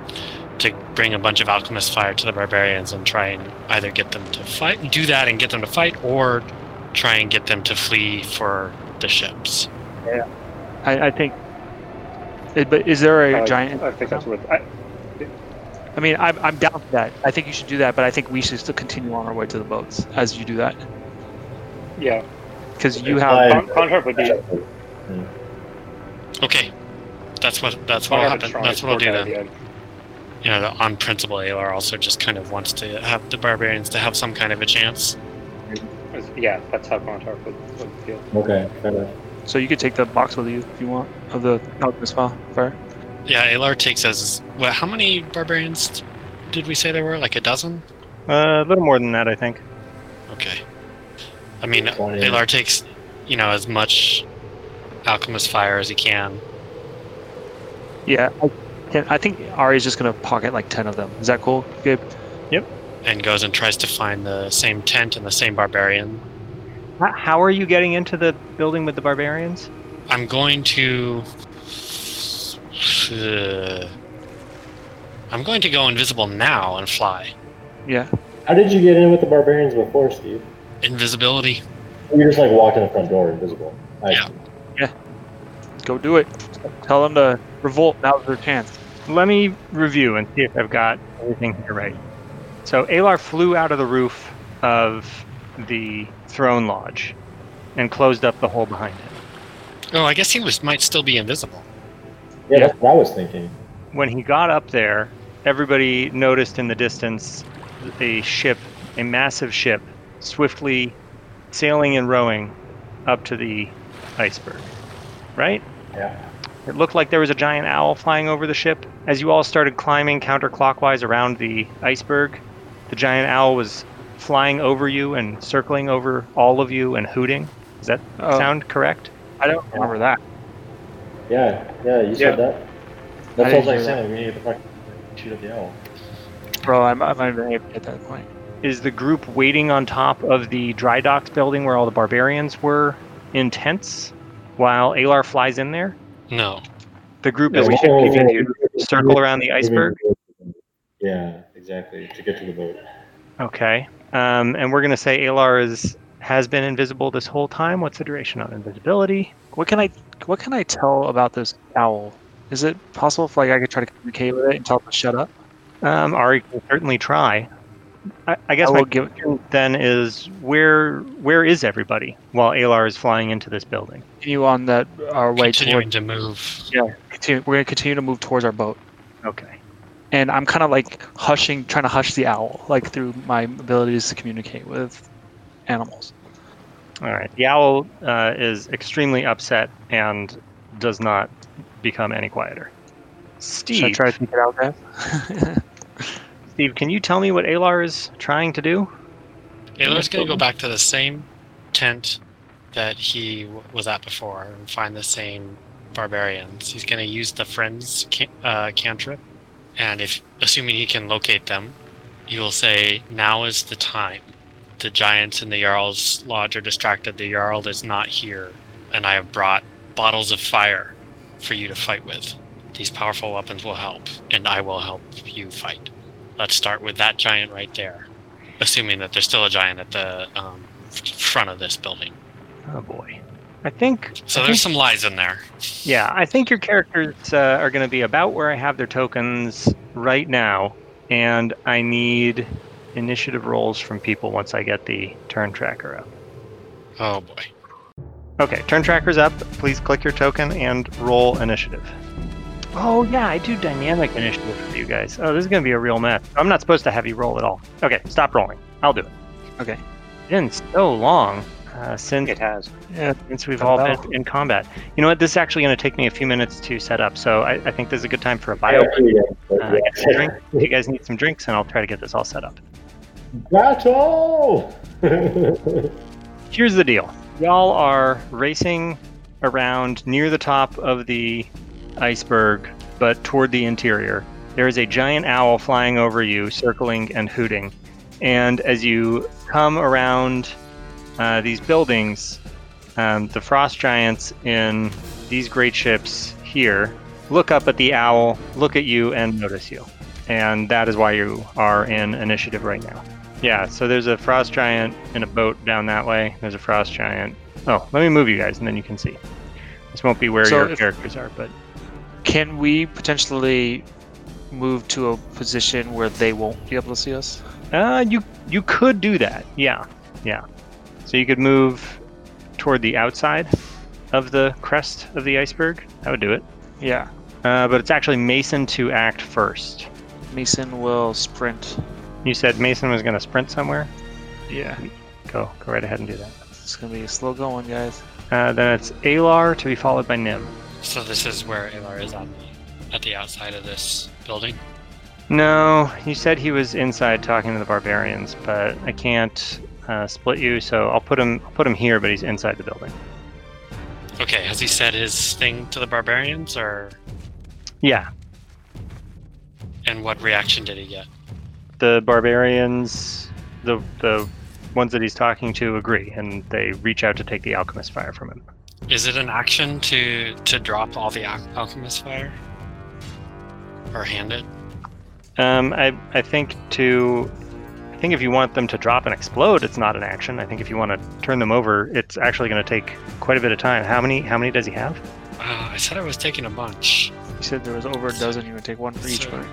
to bring a bunch of alchemist fire to the barbarians and try and either get them to fight, do that and get them to fight, or try and get them to flee for the ships. I, I think. But is there a Uh, giant? I think that's what. I, I mean, I'm, I'm down for that. I think you should do that, but I think we should still continue on our way to the boats as you do that. yeah, Because you have. like- Con- Clontarf would be. Okay, that's what that's what will happen. That's what I'll do then. that. You know, the- on principle, Alar also just kind of wants to have the barbarians to have some kind of a chance. Yeah, that's how Clontarf would, would feel. Okay, fair enough. So you could take the box with you if you want of the alchemist file. Fair. Yeah, Alar takes as well. How many barbarians did we say there were? Like a dozen? Uh, a little more than that, I think. Okay. I mean, Twenty. Alar takes, you know, as much alchemist fire as he can. Yeah. I, can, I think Ari's just gonna pocket like ten of them. Is that cool, Gabe? Yep. And goes and tries to find the same tent and the same barbarian. How are you getting into the building with the barbarians? I'm going to. Uh, I'm going to go invisible now and fly. Yeah. How did you get in with the barbarians before, Steve? Invisibility. You just like walked in the front door invisible. I Yeah. see. Go do it. Tell them to revolt. Now's their chance. Let me review and see if I've got everything here right. So Alar flew out of the roof of the throne lodge and closed up the hole behind him. Oh, I guess he was might still be invisible. Yeah, that's what I was thinking. When he got up there, everybody noticed in the distance a ship, a massive ship, swiftly sailing and rowing up to the iceberg. Right? Yeah. It looked like there was a giant owl flying over the ship. As you all started climbing counterclockwise around the iceberg, the giant owl was flying over you and circling over all of you and hooting. Does that Oh, sound correct? I don't remember that. Yeah, yeah, you said that. That's I all didn't I'm saying. We need to get the fuck shoot at the owl. Bro, I'm, I'm not even able at that point. Is the group waiting on top of the dry docks building where all the barbarians were in tents while Alar flies in there? No. The group Yeah, is we should- to circle around the iceberg. Yeah, exactly. To get to the boat. Okay. Um, and we're gonna say Alar is has been invisible this whole time. What's the duration of invisibility? What can I what can I tell about this owl? Is it possible if like I could try to communicate with it and tell it to shut up? Um, Ari can certainly try. I, I guess I my will give question then is where where is everybody while Alar is flying into this building? continue on that our way Continuing toward. to move. Yeah, continue, we're gonna continue to move towards our boat, Okay. and I'm kind of like hushing, trying to hush the owl, like through my abilities to communicate with animals. All right. The owl uh, is extremely upset and does not become any quieter. Steve. Should I Steve, try to take it out, guys? Steve, can you tell me what Alar is trying to do? Alar's going to go back to the same tent that he w- was at before and find the same barbarians. He's going to use the friends can- uh, cantrip, and if assuming he can locate them, he will say, "Now is the time." The giants in the Jarl's lodge are distracted. The Jarl is not here, and I have brought bottles of fire for you to fight with. These powerful weapons will help, and I will help you fight. Let's start with that giant right there assuming that there's still a giant at the um, front of this building. Oh boy. I think. So I there's think- some lies in there. Yeah, I think your characters uh, are going to be about where I have their tokens right now, and I need initiative rolls from people once I get the turn tracker up. Oh boy. Okay, turn tracker's up. Please click your token and roll initiative. Oh yeah, I do dynamic initiative for you guys. Oh, this is gonna be a real mess. I'm not supposed to have you roll at all. Okay, stop rolling. I'll do it. Okay. It's been so long uh, since It has. Yeah, since we've Got all been in combat. You know what? This is actually going to take me a few minutes to set up, so I, I think this is a good time for a bio. Uh, get some drink. You guys need some drinks, and I'll try to get this all set up. Battle! Here's the deal. Y'all are racing around near the top of the iceberg, but toward the interior. There is a giant owl flying over you, circling and hooting. And as you come around uh, these buildings, um, the frost giants in these great ships here look up at the owl, look at you, and notice you. And that is why you are in initiative right now. Yeah, so there's a frost giant in a boat down that way. There's a frost giant. Oh, let me move you guys, and then you can see. This won't be where So your if- characters are, but Can we potentially move to a position where they won't be able to see us? uh, you you could do that. Yeah, yeah. So you could move toward the outside of the crest of the iceberg. That would do it. Yeah. Uh, but it's actually Mason to act first. Mason will sprint. You said Mason was going to sprint somewhere. Yeah. Go, go right ahead and do that. It's gonna be a slow going, guys. Uh, then it's Alar to be followed by Nim. So this is where Alar is at the at the outside of this building. No, you said he was inside talking to the barbarians, but I can't uh, split you, so I'll put him. I'll put him here, but he's inside the building. Okay, has he said his thing to the barbarians, or Yeah, and what reaction did he get? the barbarians, the the ones that he's talking to, agree, and they reach out to take the alchemist fire from him. Is it an action to to drop all the al- alchemist fire, or hand it? Um, I I think to. I think if you want them to drop and explode, it's not an action. I think if you want to turn them over, it's actually going to take quite a bit of time. How many? How many does he have? Uh, I said I was taking a bunch. You said there was over a dozen. You would take one for each. So- Right?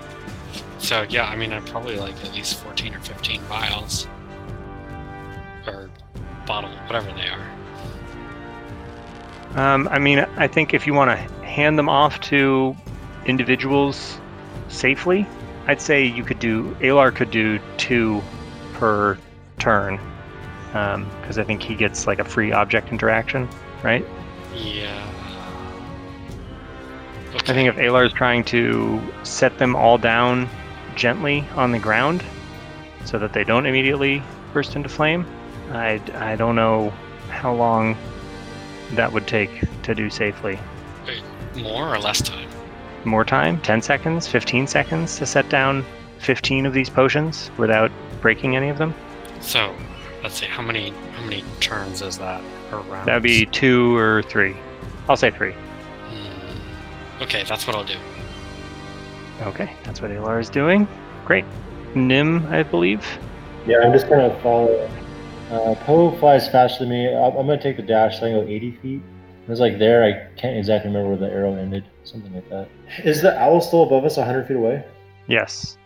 So yeah, I mean, I'd probably like at least fourteen or fifteen vials, or bottle, whatever they are. Um, I mean, I think if you want to hand them off to individuals safely, I'd say you could do. Alar could do two per turn, um, because I think he gets like a free object interaction, right? Yeah. I think if Alar is trying to set them all down gently on the ground, so that they don't immediately burst into flame, I I don't know how long that would take to do safely. more or less time. more time 10 seconds, 15 seconds to set down 15 of these potions without breaking any of them. So, let's see. How many how many turns is that around? That would be two or three. I'll say three. Hmm. Okay, that's what I'll do. Okay, that's what Alar is doing. Great. Nim, I believe. Yeah, I'm just gonna follow. Uh, Poe flies faster than me. I'm, I'm gonna take the dash. So I can go 80 feet. It was like there. I can't exactly remember where the arrow ended. Something like that. Is the owl still above us, 100 feet away? Yes.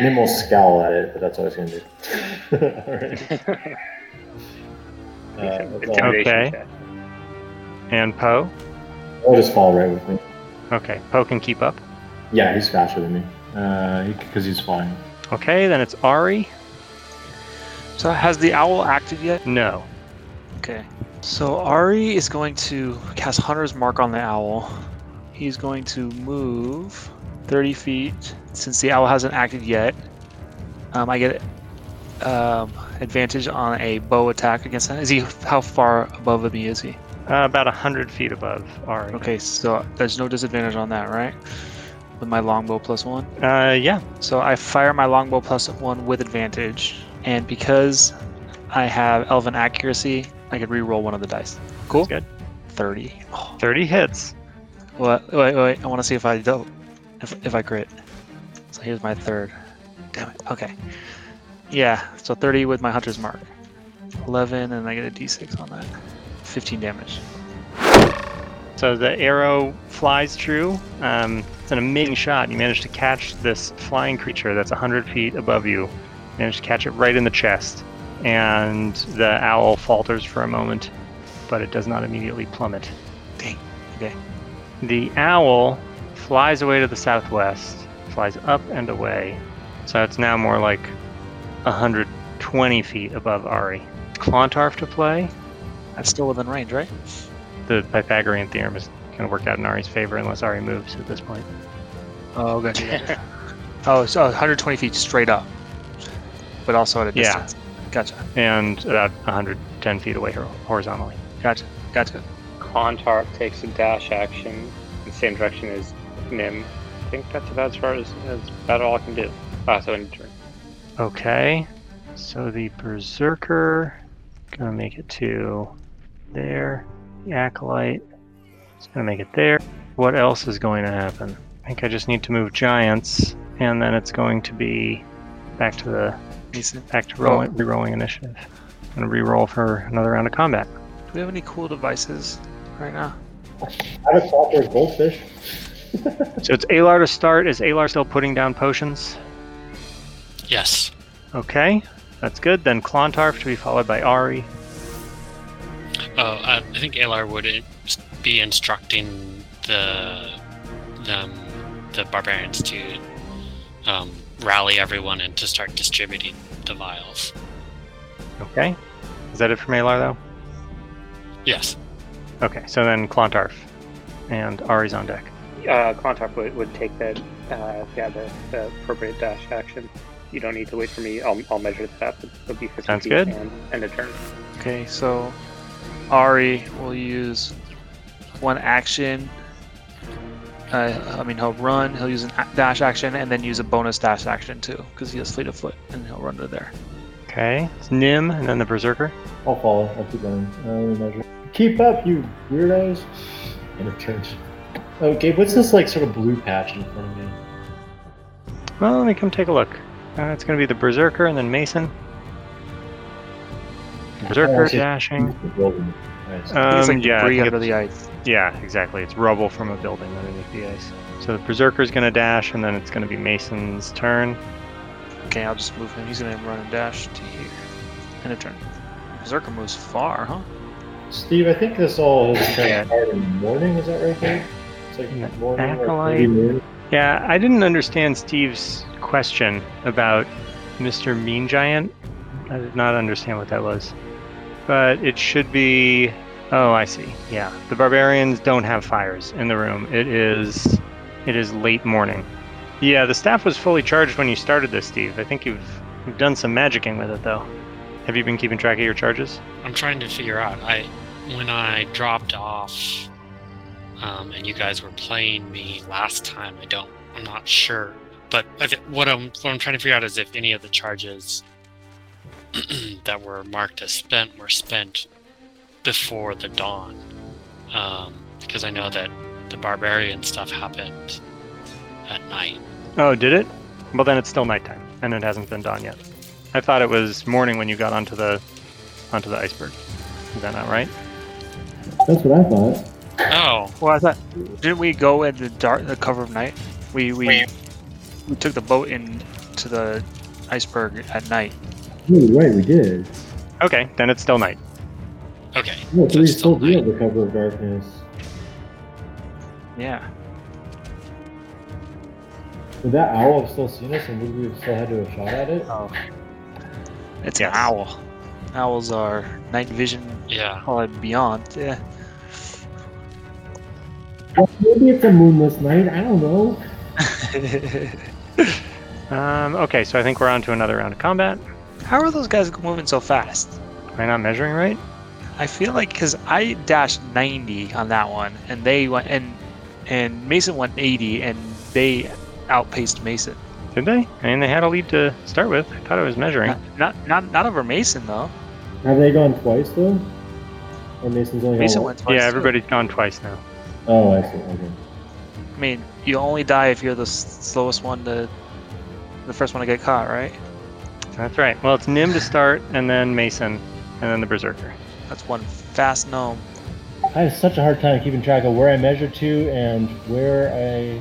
Nim will scowl at it, but that's what I was gonna do. Alright. Uh, all. Okay. check. And Poe. I'll just fall right with me. Okay, Poe can keep up. Yeah, he's faster than me. Uh, because he's flying. Okay, then it's Ari. So has the owl acted yet? No. Okay. So Ari is going to cast Hunter's Mark on the owl. He's going to move 30 feet. Since the owl hasn't acted yet, um, I get um, advantage on a bow attack against him. Is he how far above me is he? Uh, about 100 feet above Ari. Okay, so there's no disadvantage on that, right? With my longbow plus one. Uh, yeah. So I fire my longbow plus one with advantage, and because I have elven accuracy, I could re-roll one of the dice. Cool. Good. Thirty. Oh, 30 hits. what? Wait, wait. I want to see if I do. If if I crit. So here's my third. Damn it. Okay. Yeah. So thirty with my hunter's mark. Eleven, and I get a d6 on that. Fifteen damage. So the arrow flies true. Um, it's an amazing shot. You manage to catch this flying creature that's 100 feet above you. You manage to catch it right in the chest. And the owl falters for a moment, but it does not immediately plummet. Dang. Okay. The owl flies away to the southwest, flies up and away. So it's now more like 120 feet above Ari. Clontarf to play. That's still within range, right? The Pythagorean theorem is going to work out in Ari's favor unless Ari moves at this point. Oh, gotcha. oh, so 120 feet straight up, but also at a distance. Yeah. Gotcha. and about 110 feet away hor- horizontally. Gotcha. Gotcha. Clontarf takes a dash action in the same direction as Nim. I think that's about as far as, as about all I can do. Ah, so in turn. Okay, so the Berserker gonna make it to there. The Acolyte is gonna make it there. What else is going to happen? I think I just need to move Giants, and then it's going to be back to the Decent. back to rolling, re-rolling initiative. I'm gonna re-roll for another round of combat. Do we have any cool devices right now? I have a copper goldfish. So it's Alar to start. Is Alar still putting down potions? Yes. Okay, that's good. Then Clontarf to be followed by Ari. Oh, I, I think Alar would be instructing the um, the barbarians to um, rally everyone and to start distributing the vials. Okay, is that it from Alar though? Yes. Okay, so then Clontarf and Ari's on deck. Uh, Clontarf would, would take that, uh, yeah, the, the appropriate dash action. You don't need to wait for me. I'll, I'll measure that up. It'll be 50 Sounds feet good. And, and a turn. Okay, so Ari will use one action. Uh, I mean, he'll run. He'll use a dash action and then use a bonus dash action too, because he has fleet of foot, and he'll run to there. Okay, it's Nim and then the Berserker. I'll follow. I'll keep going. Uh, let me measure. Keep up, you weirdos. And it turns. Oh, Gabe, what's this like sort of blue patch in front of me? Well, let me come take a look. Uh, it's going to be the Berserker and then Mason. Berserker Oh, dashing. The building. Nice. I think it's Um, like yeah, debris under the ice. yeah, exactly. It's rubble from a building underneath the ice. So the Berserker's going to dash, and then it's going to be Mason's turn. Okay, I'll just move him. He's gonna run and dash to here, and a turn. Berserker moves far, huh? Steve, I think this all has Yeah. transpired in the morning. Is that right, Gabe? It's like morning, Acolyte. Yeah, I didn't understand Steve's question about Mr. Mean Giant. I did not understand what that was. But it should be. Oh, I see. Yeah, the barbarians don't have fires in the room. It is. It is late morning. Yeah, the staff was fully charged when you started this, Steve. I think you've you've done some magicking with it, though. Have you been keeping track of your charges? I'm trying to figure out. I when I dropped off um, and you guys were playing me last time. I don't. I'm not sure. But I thi- what I'm what I'm trying to figure out is if any of the charges that were marked as spent were spent before the dawn, um, because I know that the barbarian stuff happened at night. Oh, did it? Well, then it's still nighttime, and it hasn't been dawn yet. I thought it was morning when you got onto the onto the iceberg. Is that not right? That's what I thought. Oh, Well, I thought didn't we go at the dark, the cover of night? We we we took the boat in to the iceberg at night. No, right, we did. Okay, then it's still night. okay. No, so it's still night. the cover of darkness. Yeah. Would that owl have still seen us and would we have still had to have shot at it? Oh. It's Yes. an owl. Owls are night vision. Yeah. Call it beyond. Yeah. Well, maybe it's a moonless night, I don't know. Um, okay, so I think we're on to another round of combat. How are those guys moving so fast? Am I not measuring right? I feel like because I dashed 90 on that one, and they went and and Mason went 80, and they outpaced Mason. Did they? I mean, they had a lead to start with. I thought I was measuring. Not, not not not over Mason though. Have they gone twice though? Or Mason's only Mason gone went twice. yeah, too. everybody's gone twice now. Oh, I see. Okay. I mean, you only die if you're the s- slowest one to, the first one to get caught, right? That's right. Well, it's Nim to start, and then Mason, and then the Berserker. That's one fast gnome. I have such a hard time keeping track of where I measured to and where I.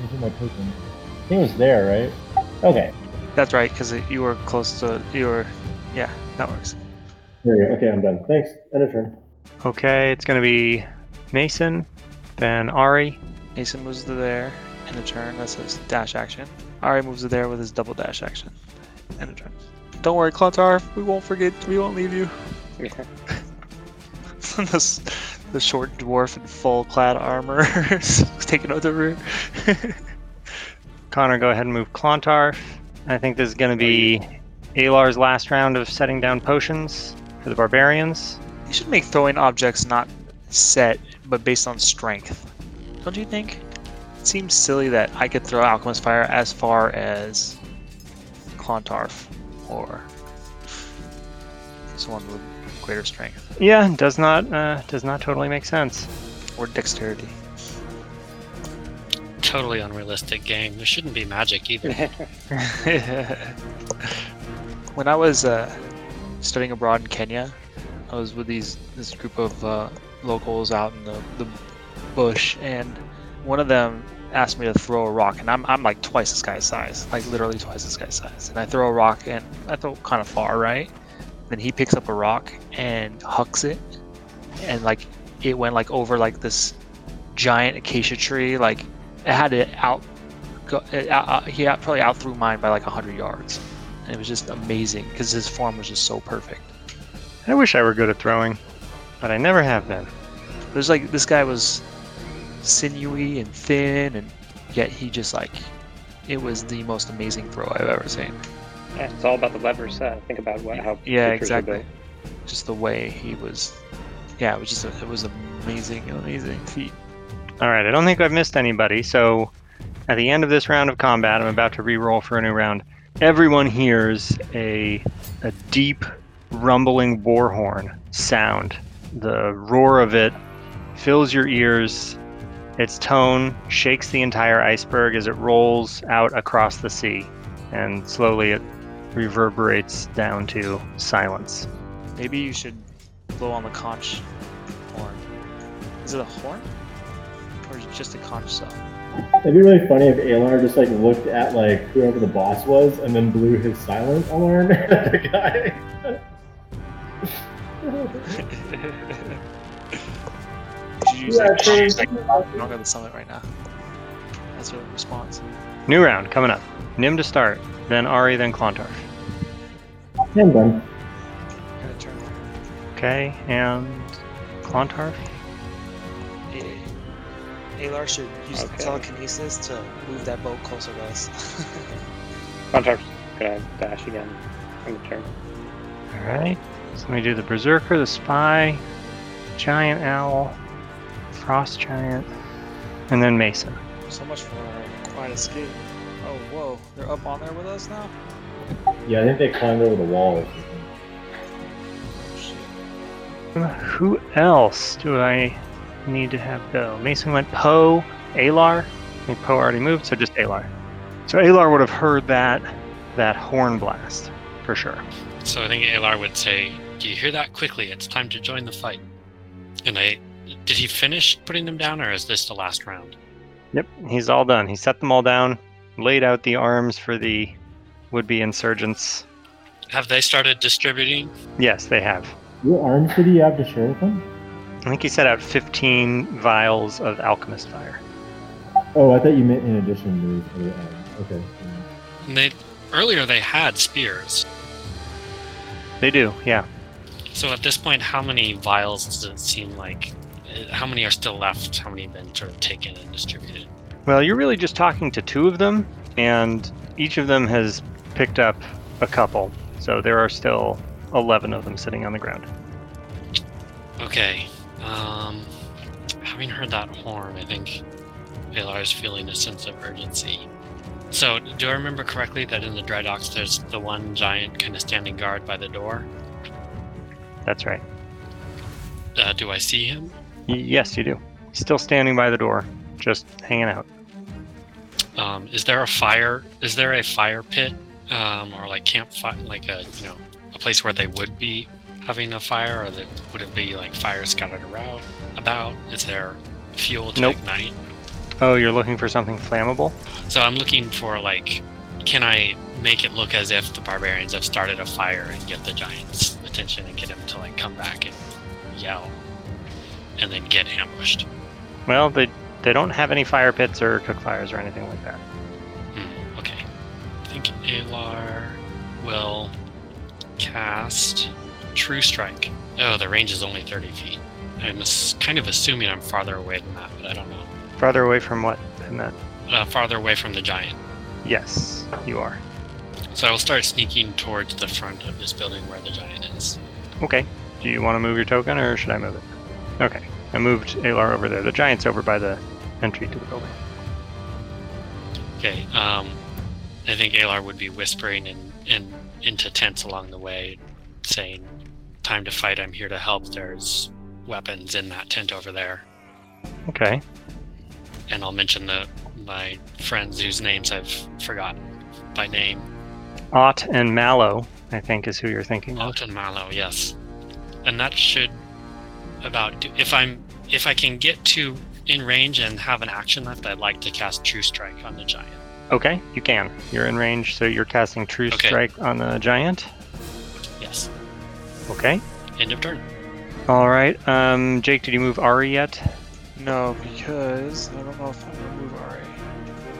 Where's my token? I think it was there, right? Okay. That's right, because you were close to you were. Yeah, that works. There we go. Okay, I'm done. Thanks. End of turn. Okay, it's going to be Mason, then Ari. Mason moves to there in a turn. That's his dash action. Ari moves to there with his double dash action. and a turn. Don't worry, Clontarf. We won't forget. We won't leave you. Yeah. the, the short dwarf in full clad armor is taking over the rear. Connor, go ahead and move Clontarf. I think this is going to be Alar's last round of setting down potions for the barbarians. you should make throwing objects not set, but based on strength. Don't you think? It seems silly that I could throw Alchemist Fire as far as Clontarf or someone with greater strength Yeah, does not uh, does not totally make sense. or dexterity. Totally unrealistic game. There shouldn't be magic either. when I was uh, studying abroad in Kenya, I was with these this group of uh, locals out in the, the bush, and one of them asked me to throw a rock, and I'm, I'm like twice this guy's size, like literally twice this guy's size, and I throw a rock, and I throw kind of far, right? Then he picks up a rock and hucks it, and like it went like over like this giant acacia tree, like it had to out go, it, out, out- he out, probably outthrew mine by like 100 yards. And it was just amazing because his form was just so perfect. I wish I were good at throwing, but I never have been. There's like this guy was sinewy and thin, and yet he just like it was the most amazing throw I've ever seen. Yeah, it's all about the levers. set. Think about what, how Yeah, exactly. Just the way he was. Yeah, it was just a, it was amazing, amazing feat. All right, I don't think I've missed anybody. So, at the end of this round of combat, I'm about to re-roll for a new round. Everyone hears a a deep, rumbling war horn sound. The roar of it fills your ears. Its tone shakes the entire iceberg as it rolls out across the sea, and slowly it reverberates down to silence. Maybe you should blow on the conch horn. Is it a horn? Or is it just a conch cell? It'd be really funny if Alar just like looked at like whoever the boss was and then blew his silent alarm at the guy. Did you use Yeah, like, change- like wrong on the summit right now? That's your response. New round coming up. Nim to start, then Ari, then Clontarf. Yeah, I'm done. Okay, and Clontarf. A- Alar should use Okay. telekinesis to move that boat closer to us. Clontarf's gonna dash again on the turn. All right. So let me do the Berserker, the Spy, Giant Owl, Frost Giant. and then Mason. So much for a quiet escape. Oh, whoa. They're up on there with us now? Yeah, I think they climbed over the wall or something. Oh. Who else do I need to have go? Mason went Poe, Alar. I think Poe already moved, so just Alar. So Alar would have heard that that horn blast for sure. So I think Alar would say, "Do you hear that? Quickly! It's time to join the fight." And I did he finish putting them down, or is this the last round? Yep, he's all done. He set them all down, laid out the arms for the would-be insurgents. Have they started distributing? Yes, they have. What arms did he have to share with them? I think he set out 15 vials of alchemist fire. Oh, I thought you meant in addition to the other arms. Okay. And they earlier they had spears. They do, yeah. So at this point, how many vials does it seem like? uh, How many are still left? How many have been sort of taken and distributed? Well, you're really just talking to two of them, and each of them has picked up a couple. So there are still 11 of them sitting on the ground. Okay. Um, having heard that horn, I think Alar is feeling a sense of urgency. So, do I remember correctly that in the dry docks there's the one giant kind of standing guard by the door? That's right. Uh, do I see him? Y- yes, you do. Still standing by the door, just hanging out. Um, is there a fire? Is there a fire pit, um, or like campfire, like a you know, a place where they would be having a fire, or that would it be like fire scattered around? About? Is there fuel to Nope. ignite? Oh, you're looking for something flammable? So I'm looking for like, can I make it look as if the barbarians have started a fire and get the giants' attention and get him to like come back and yell, and then get ambushed? Well, they they don't have any fire pits or cook fires or anything like that. Hmm, okay. I think Alar will cast True Strike. Oh, the range is only 30 feet. I'm kind of assuming I'm farther away than that, but I don't know. Farther away from what than that? Uh, farther away from the giant. Yes, you are. So I will start sneaking towards the front of this building where the giant is. Okay. Do you want to move your token or should I move it? Okay. I moved Alar over there. The giant's over by the entry to the building. Okay. Um, I think Alar would be whispering and in, into tents along the way, saying, "Time to fight. I'm here to help. There's weapons in that tent over there." Okay. and I'll mention the my friends whose names I've forgotten by name. Ott and Mallow, I think, is who you're thinking of. Ott and Mallow, yes, and that should about do. If I'm if I can get to in range and have an action left, I'd like to cast True Strike on the giant. Okay, you can. You're in range, so you're casting True Okay. Strike on the giant. Yes. Okay. End of turn. All right. Um, Jake, did you move Ari yet? No, because I don't know if I'm gonna move Ari.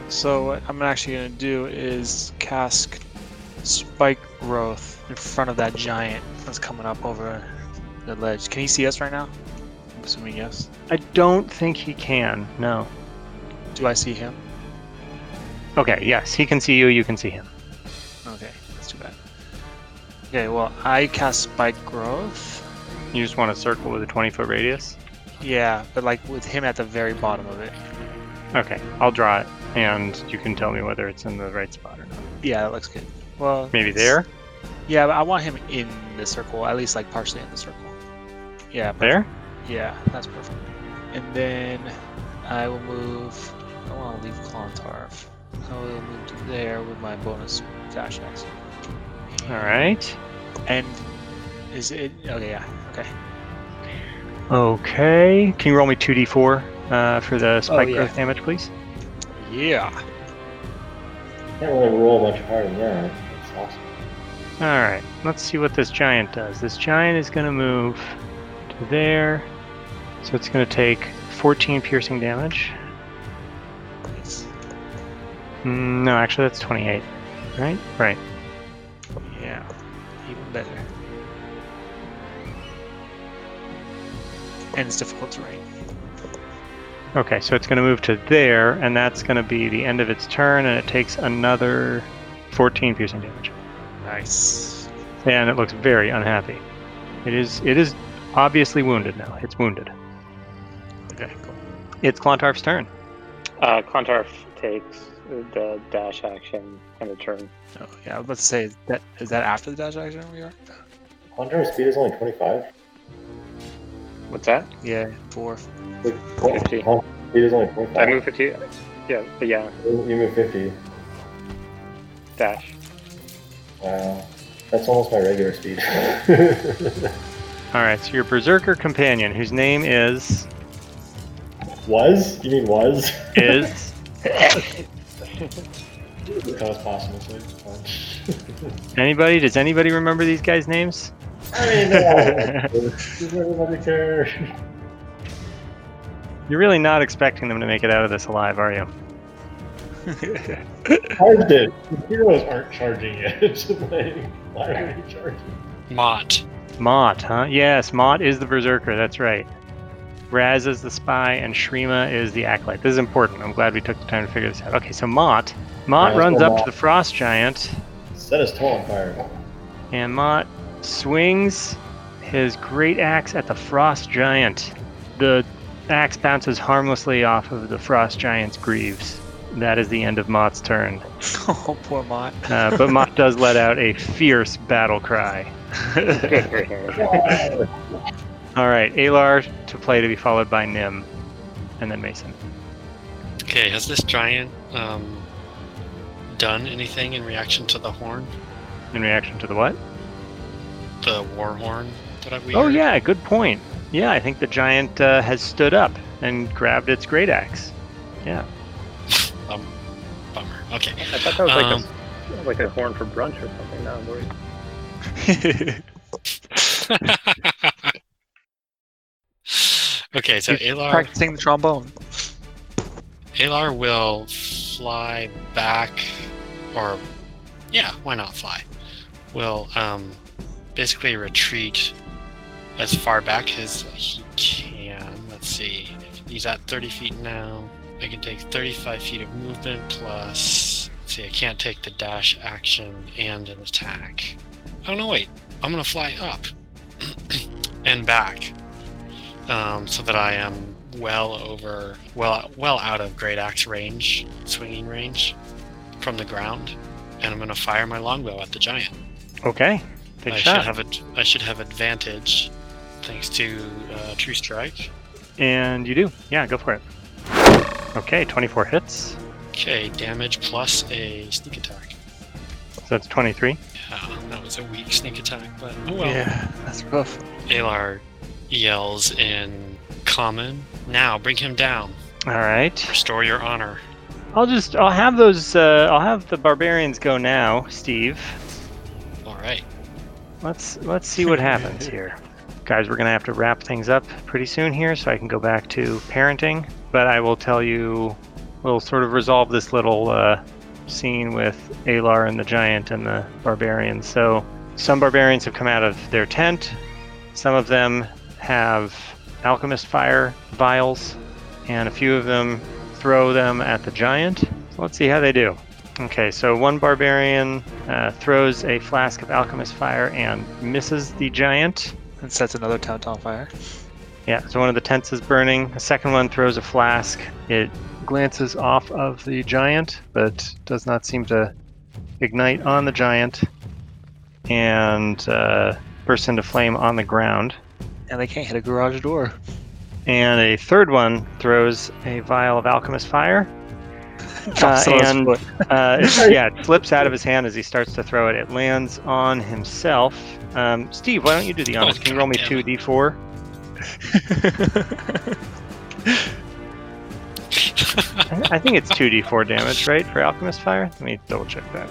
So what I'm actually gonna do is cast Spike Growth in front of that giant that's coming up over the ledge. Can he see us right now? I'm assuming yes. I don't think he can. No. Do I see him? Okay. Yes, he can see you. You can see him. Okay, that's too bad. Okay, well I cast Spike Growth. You just want to circle with a 20 foot radius. Yeah, but like with him at the very bottom of it. Okay. I'll draw it, and you can tell me whether it's in the right spot or not. Yeah, that looks good. Well, Maybe there. Yeah, but I want him in the circle, at least like partially in the circle. Yeah, perfect. There. Yeah, that's perfect. And then I will move. I want to leave Clontarf. I will move to there with my bonus dash action. All right. And is it okay? Yeah. Okay. Okay. Can you roll me 2d4 uh, for the spike Oh, yeah. growth damage, please? Yeah. Can't really roll much higher than that. Awesome. All right. Let's see what this giant does. This giant is going to move to there. So it's going to take 14 piercing damage. Nice. Mm, no, actually, that's 28. Right? Right. Yeah. Even better. And it's difficult to terrain. Okay, so it's going to move to there, and that's going to be the end of its turn, and it takes another 14 piercing damage. Nice. And it looks very unhappy. It is it is obviously wounded now. It's wounded. Okay. Cool. It's Clontarf's turn. Uh, Clontarf takes the dash action and a turn. Oh, yeah, I was about to say, is that, is that after the dash action we are? Hunter speed is only 25. What's that? Yeah, four. Like, Fifty. Hunter speed is only 25. I move 50. Yeah, but yeah, You you move 50. Dash. Wow. That's almost my regular speed. All right, so your berserker companion, whose name is was? You mean was? is that was possible. So it's fine. anybody? Does anybody remember these guys' names? I mean, no. Does everybody care? You're really not expecting them to make it out of this alive, are you? Charged it. The heroes aren't charging yet. like, why are they charging? Mott. Mott, huh? Yes, Mott is the berserker. That's right. Raz is the spy, and Shrima is the acolyte. This is important. I'm glad we took the time to figure this out. Okay, so Mott, Mott Yeah, runs up Mott. to the frost giant, Set his toe on fire. and Mott swings his great axe at the frost giant. The axe bounces harmlessly off of the frost giant's greaves. That is the end of Mott's turn. oh, poor Mott. Uh, but Mott does let out a fierce battle cry. Good for him. All right, Alar to play to be followed by Nim, and then Mason. Okay, has this giant um, done anything in reaction to the horn? In reaction to the what? The war horn that we Oh heard? yeah, good point. Yeah, I think the giant uh, has stood up and grabbed its great axe. Yeah. Um, bummer. Okay. I thought that was like Um, a like a horn for brunch or something. Now I'm worried. okay, so He's Alar Practicing the trombone. Alar will fly back, or yeah, why not fly? Will um, basically retreat as far back as he can. Let's see. He's at 30 feet now. I can take 35 feet of movement plus. See, I can't take the dash action and an attack. Oh no, wait. I'm gonna fly up and back, um, so that I am well over, well, well out of great axe range, swinging range, from the ground, and I'm gonna fire my longbow at the giant. Okay. Big I shot. should have a, I should have advantage, thanks to uh, True Strike. And you do. Yeah, go for it. Okay, 24 hits. Okay, damage plus a sneak attack. So that's 23. Yeah, that was a weak sneak attack, but oh well. Yeah, that's rough. Alar yells in common. Now bring him down. All right. Restore your honor. I'll just I'll have those uh, I'll have the barbarians go now, Steve. All right. Let's let's see what happens here. Guys, we're gonna have to wrap things up pretty soon here so I can go back to parenting. But I will tell you we'll sort of resolve this little uh, scene with Alar and the giant and the barbarians. So some barbarians have come out of their tent. Some of them have alchemist fire vials, and a few of them throw them at the giant. So let's see how they do. Okay, so one barbarian uh, throws a flask of alchemist fire and misses the giant. And sets another tent on fire. Yeah, so one of the tents is burning. The second one throws a flask. It glances off of the giant, but does not seem to ignite on the giant and uh, bursts into flame on the ground. And they can't hit a garage door. And a third one throws a vial of alchemist fire. His and- Uh, it- yeah, it slips out of his hand as he starts to throw it. It lands on himself. Um, Steve, why don't you do the honors? Oh, Can you roll me two d4? I think it's 2d4 damage, right, for Alchemist Fire? Let me double check that.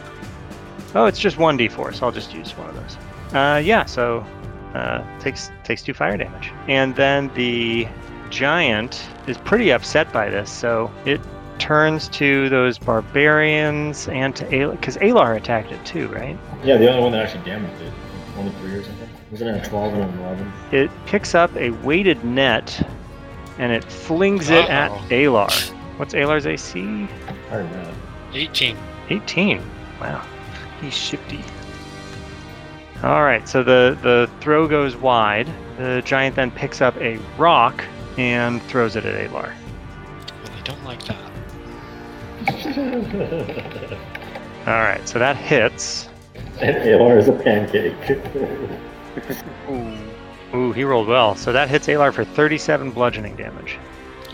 Oh, it's just 1d4, so I'll just use one of those. Uh, yeah, so uh, takes takes two fire damage. And then the giant is pretty upset by this, so it turns to those barbarians and to Alar, because Alar attacked it too, right? Yeah, the only one that actually damaged it. 23 or something. Was it a 12 and an 11? It picks up a weighted net and it flings it at Uh-oh. Alar. What's Alar's AC? I don't know. 18. 18. Wow. He's shifty. All right, so the the throw goes wide. The giant then picks up a rock and throws it at Alar. Well, I don't like that. All right, so that hits. and Alar is a pancake. Ooh. Ooh, he rolled well. So that hits Alar for 37 bludgeoning damage.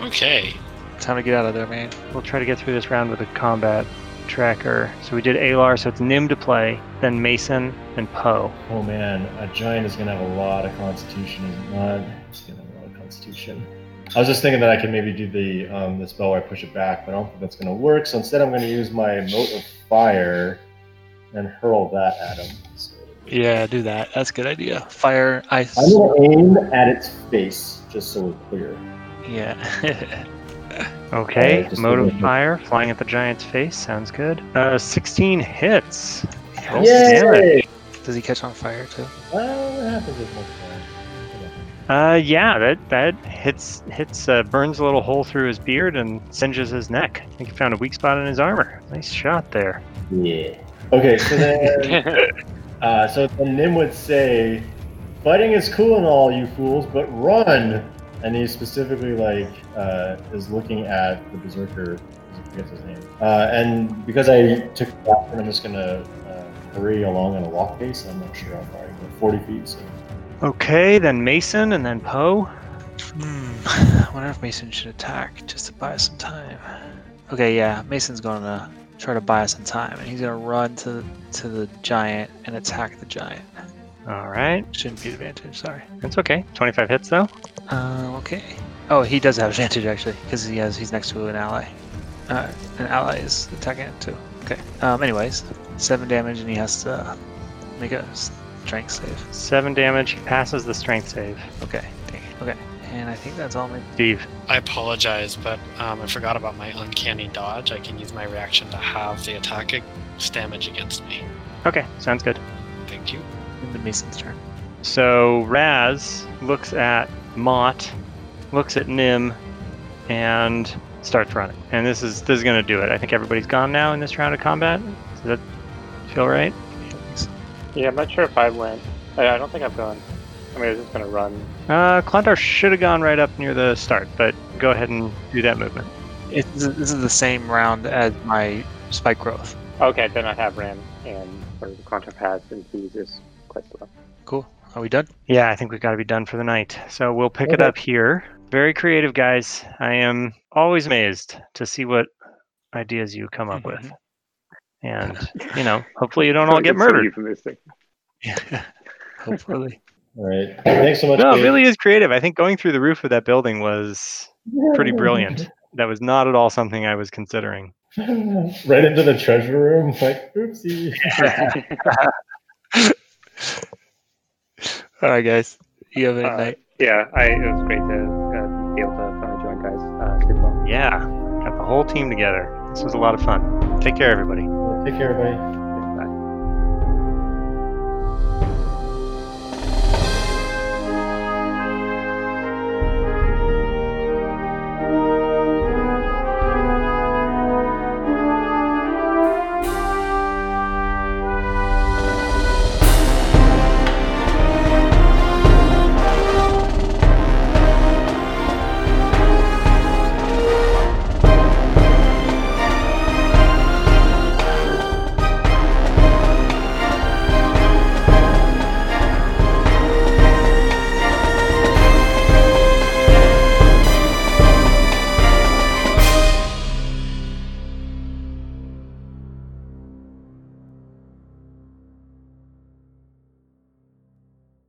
Okay. Time to get out of there, man. We'll try to get through this round with a combat tracker. So we did Alar, so it's Nim to play, then Mason, and Poe. oh man, a giant is gonna have a lot of constitution, is it not? It's gonna have a lot of constitution. I was just thinking that I could maybe do the um, the spell where I push it back, but I don't think that's gonna work. So instead, I'm gonna use my mote of fire and hurl that at him. So Yeah, do that. That's a good idea. Fire, ice. I'm gonna aim at its face, just so we're clear. Yeah. Okay, Uh, just mote a of fire, flying at the giant's face. Sounds good. Uh, 16 hits. Oh, Yay! Does he catch on fire too? Well, what happens with? Uh, yeah, that that hits hits uh, burns a little hole through his beard and singes his neck. I think he found a weak spot in his armor. Nice shot there. Yeah. Okay, so then, uh, so then Nim would say, "Fighting is cool and all, you fools, but run!" And he specifically like uh, is looking at the berserker. I forget his name. Uh, and because I took the action, I'm just gonna uh, hurry along on a walk pace. I'm not sure how far I can go. 40 feet. So. Okay, then Mason and then Poe. Hmm. I wonder if Mason should attack just to buy some time. Okay, yeah, Mason's going to try to buy us some time, and he's to run to to the giant and attack the giant. All right, Shouldn't be advantage. Sorry. that's okay. 25 hits though. Uh, okay. Oh, he does have advantage actually, because he has he's next to an ally. Uh, an ally is attacking it too. Okay. Um. Anyways, seven damage, and he has to make a strength save. Seven damage. He passes the strength save. Okay. dang, Okay. And I think that's all my. Steve. I apologize, but um, I forgot about my uncanny dodge. I can use my reaction to have the attack damage against me. Okay, sounds good. Thank you. In the Mason's turn. So Raz looks at Mott, looks at Nim, and starts running. And this is this is gonna do it. I think everybody's gone now in this round of combat. Does that feel right? yeah, I'm not sure if I went. I, I don't think I've gone. I mean, I was just gonna run. Uh, Clontarf should have gone right up near the start, but go ahead and do that movement. It's, this is the same round as my spike growth. Okay, then I have ran and or the quantum pass and he's just quite slow. Cool. Are we done? Yeah, I think we've got to be done for the night. So we'll pick it up here. Very creative, guys. I am always amazed to see what ideas you come up with. And, you know, hopefully you don't all get murdered. euphemistic. Hopefully. All right. Thanks so much. No, it Dave. really is creative. I think going through the roof of that building was pretty brilliant. That was not at all something I was considering. right into the treasure room. Like, oopsie. All right, guys. You have a good Uh, night. Yeah, I, it was great to uh, be able to finally join, guys. Uh, sleep well. Yeah, got the whole team together. This was a lot of fun. Take care, everybody. Take care, everybody.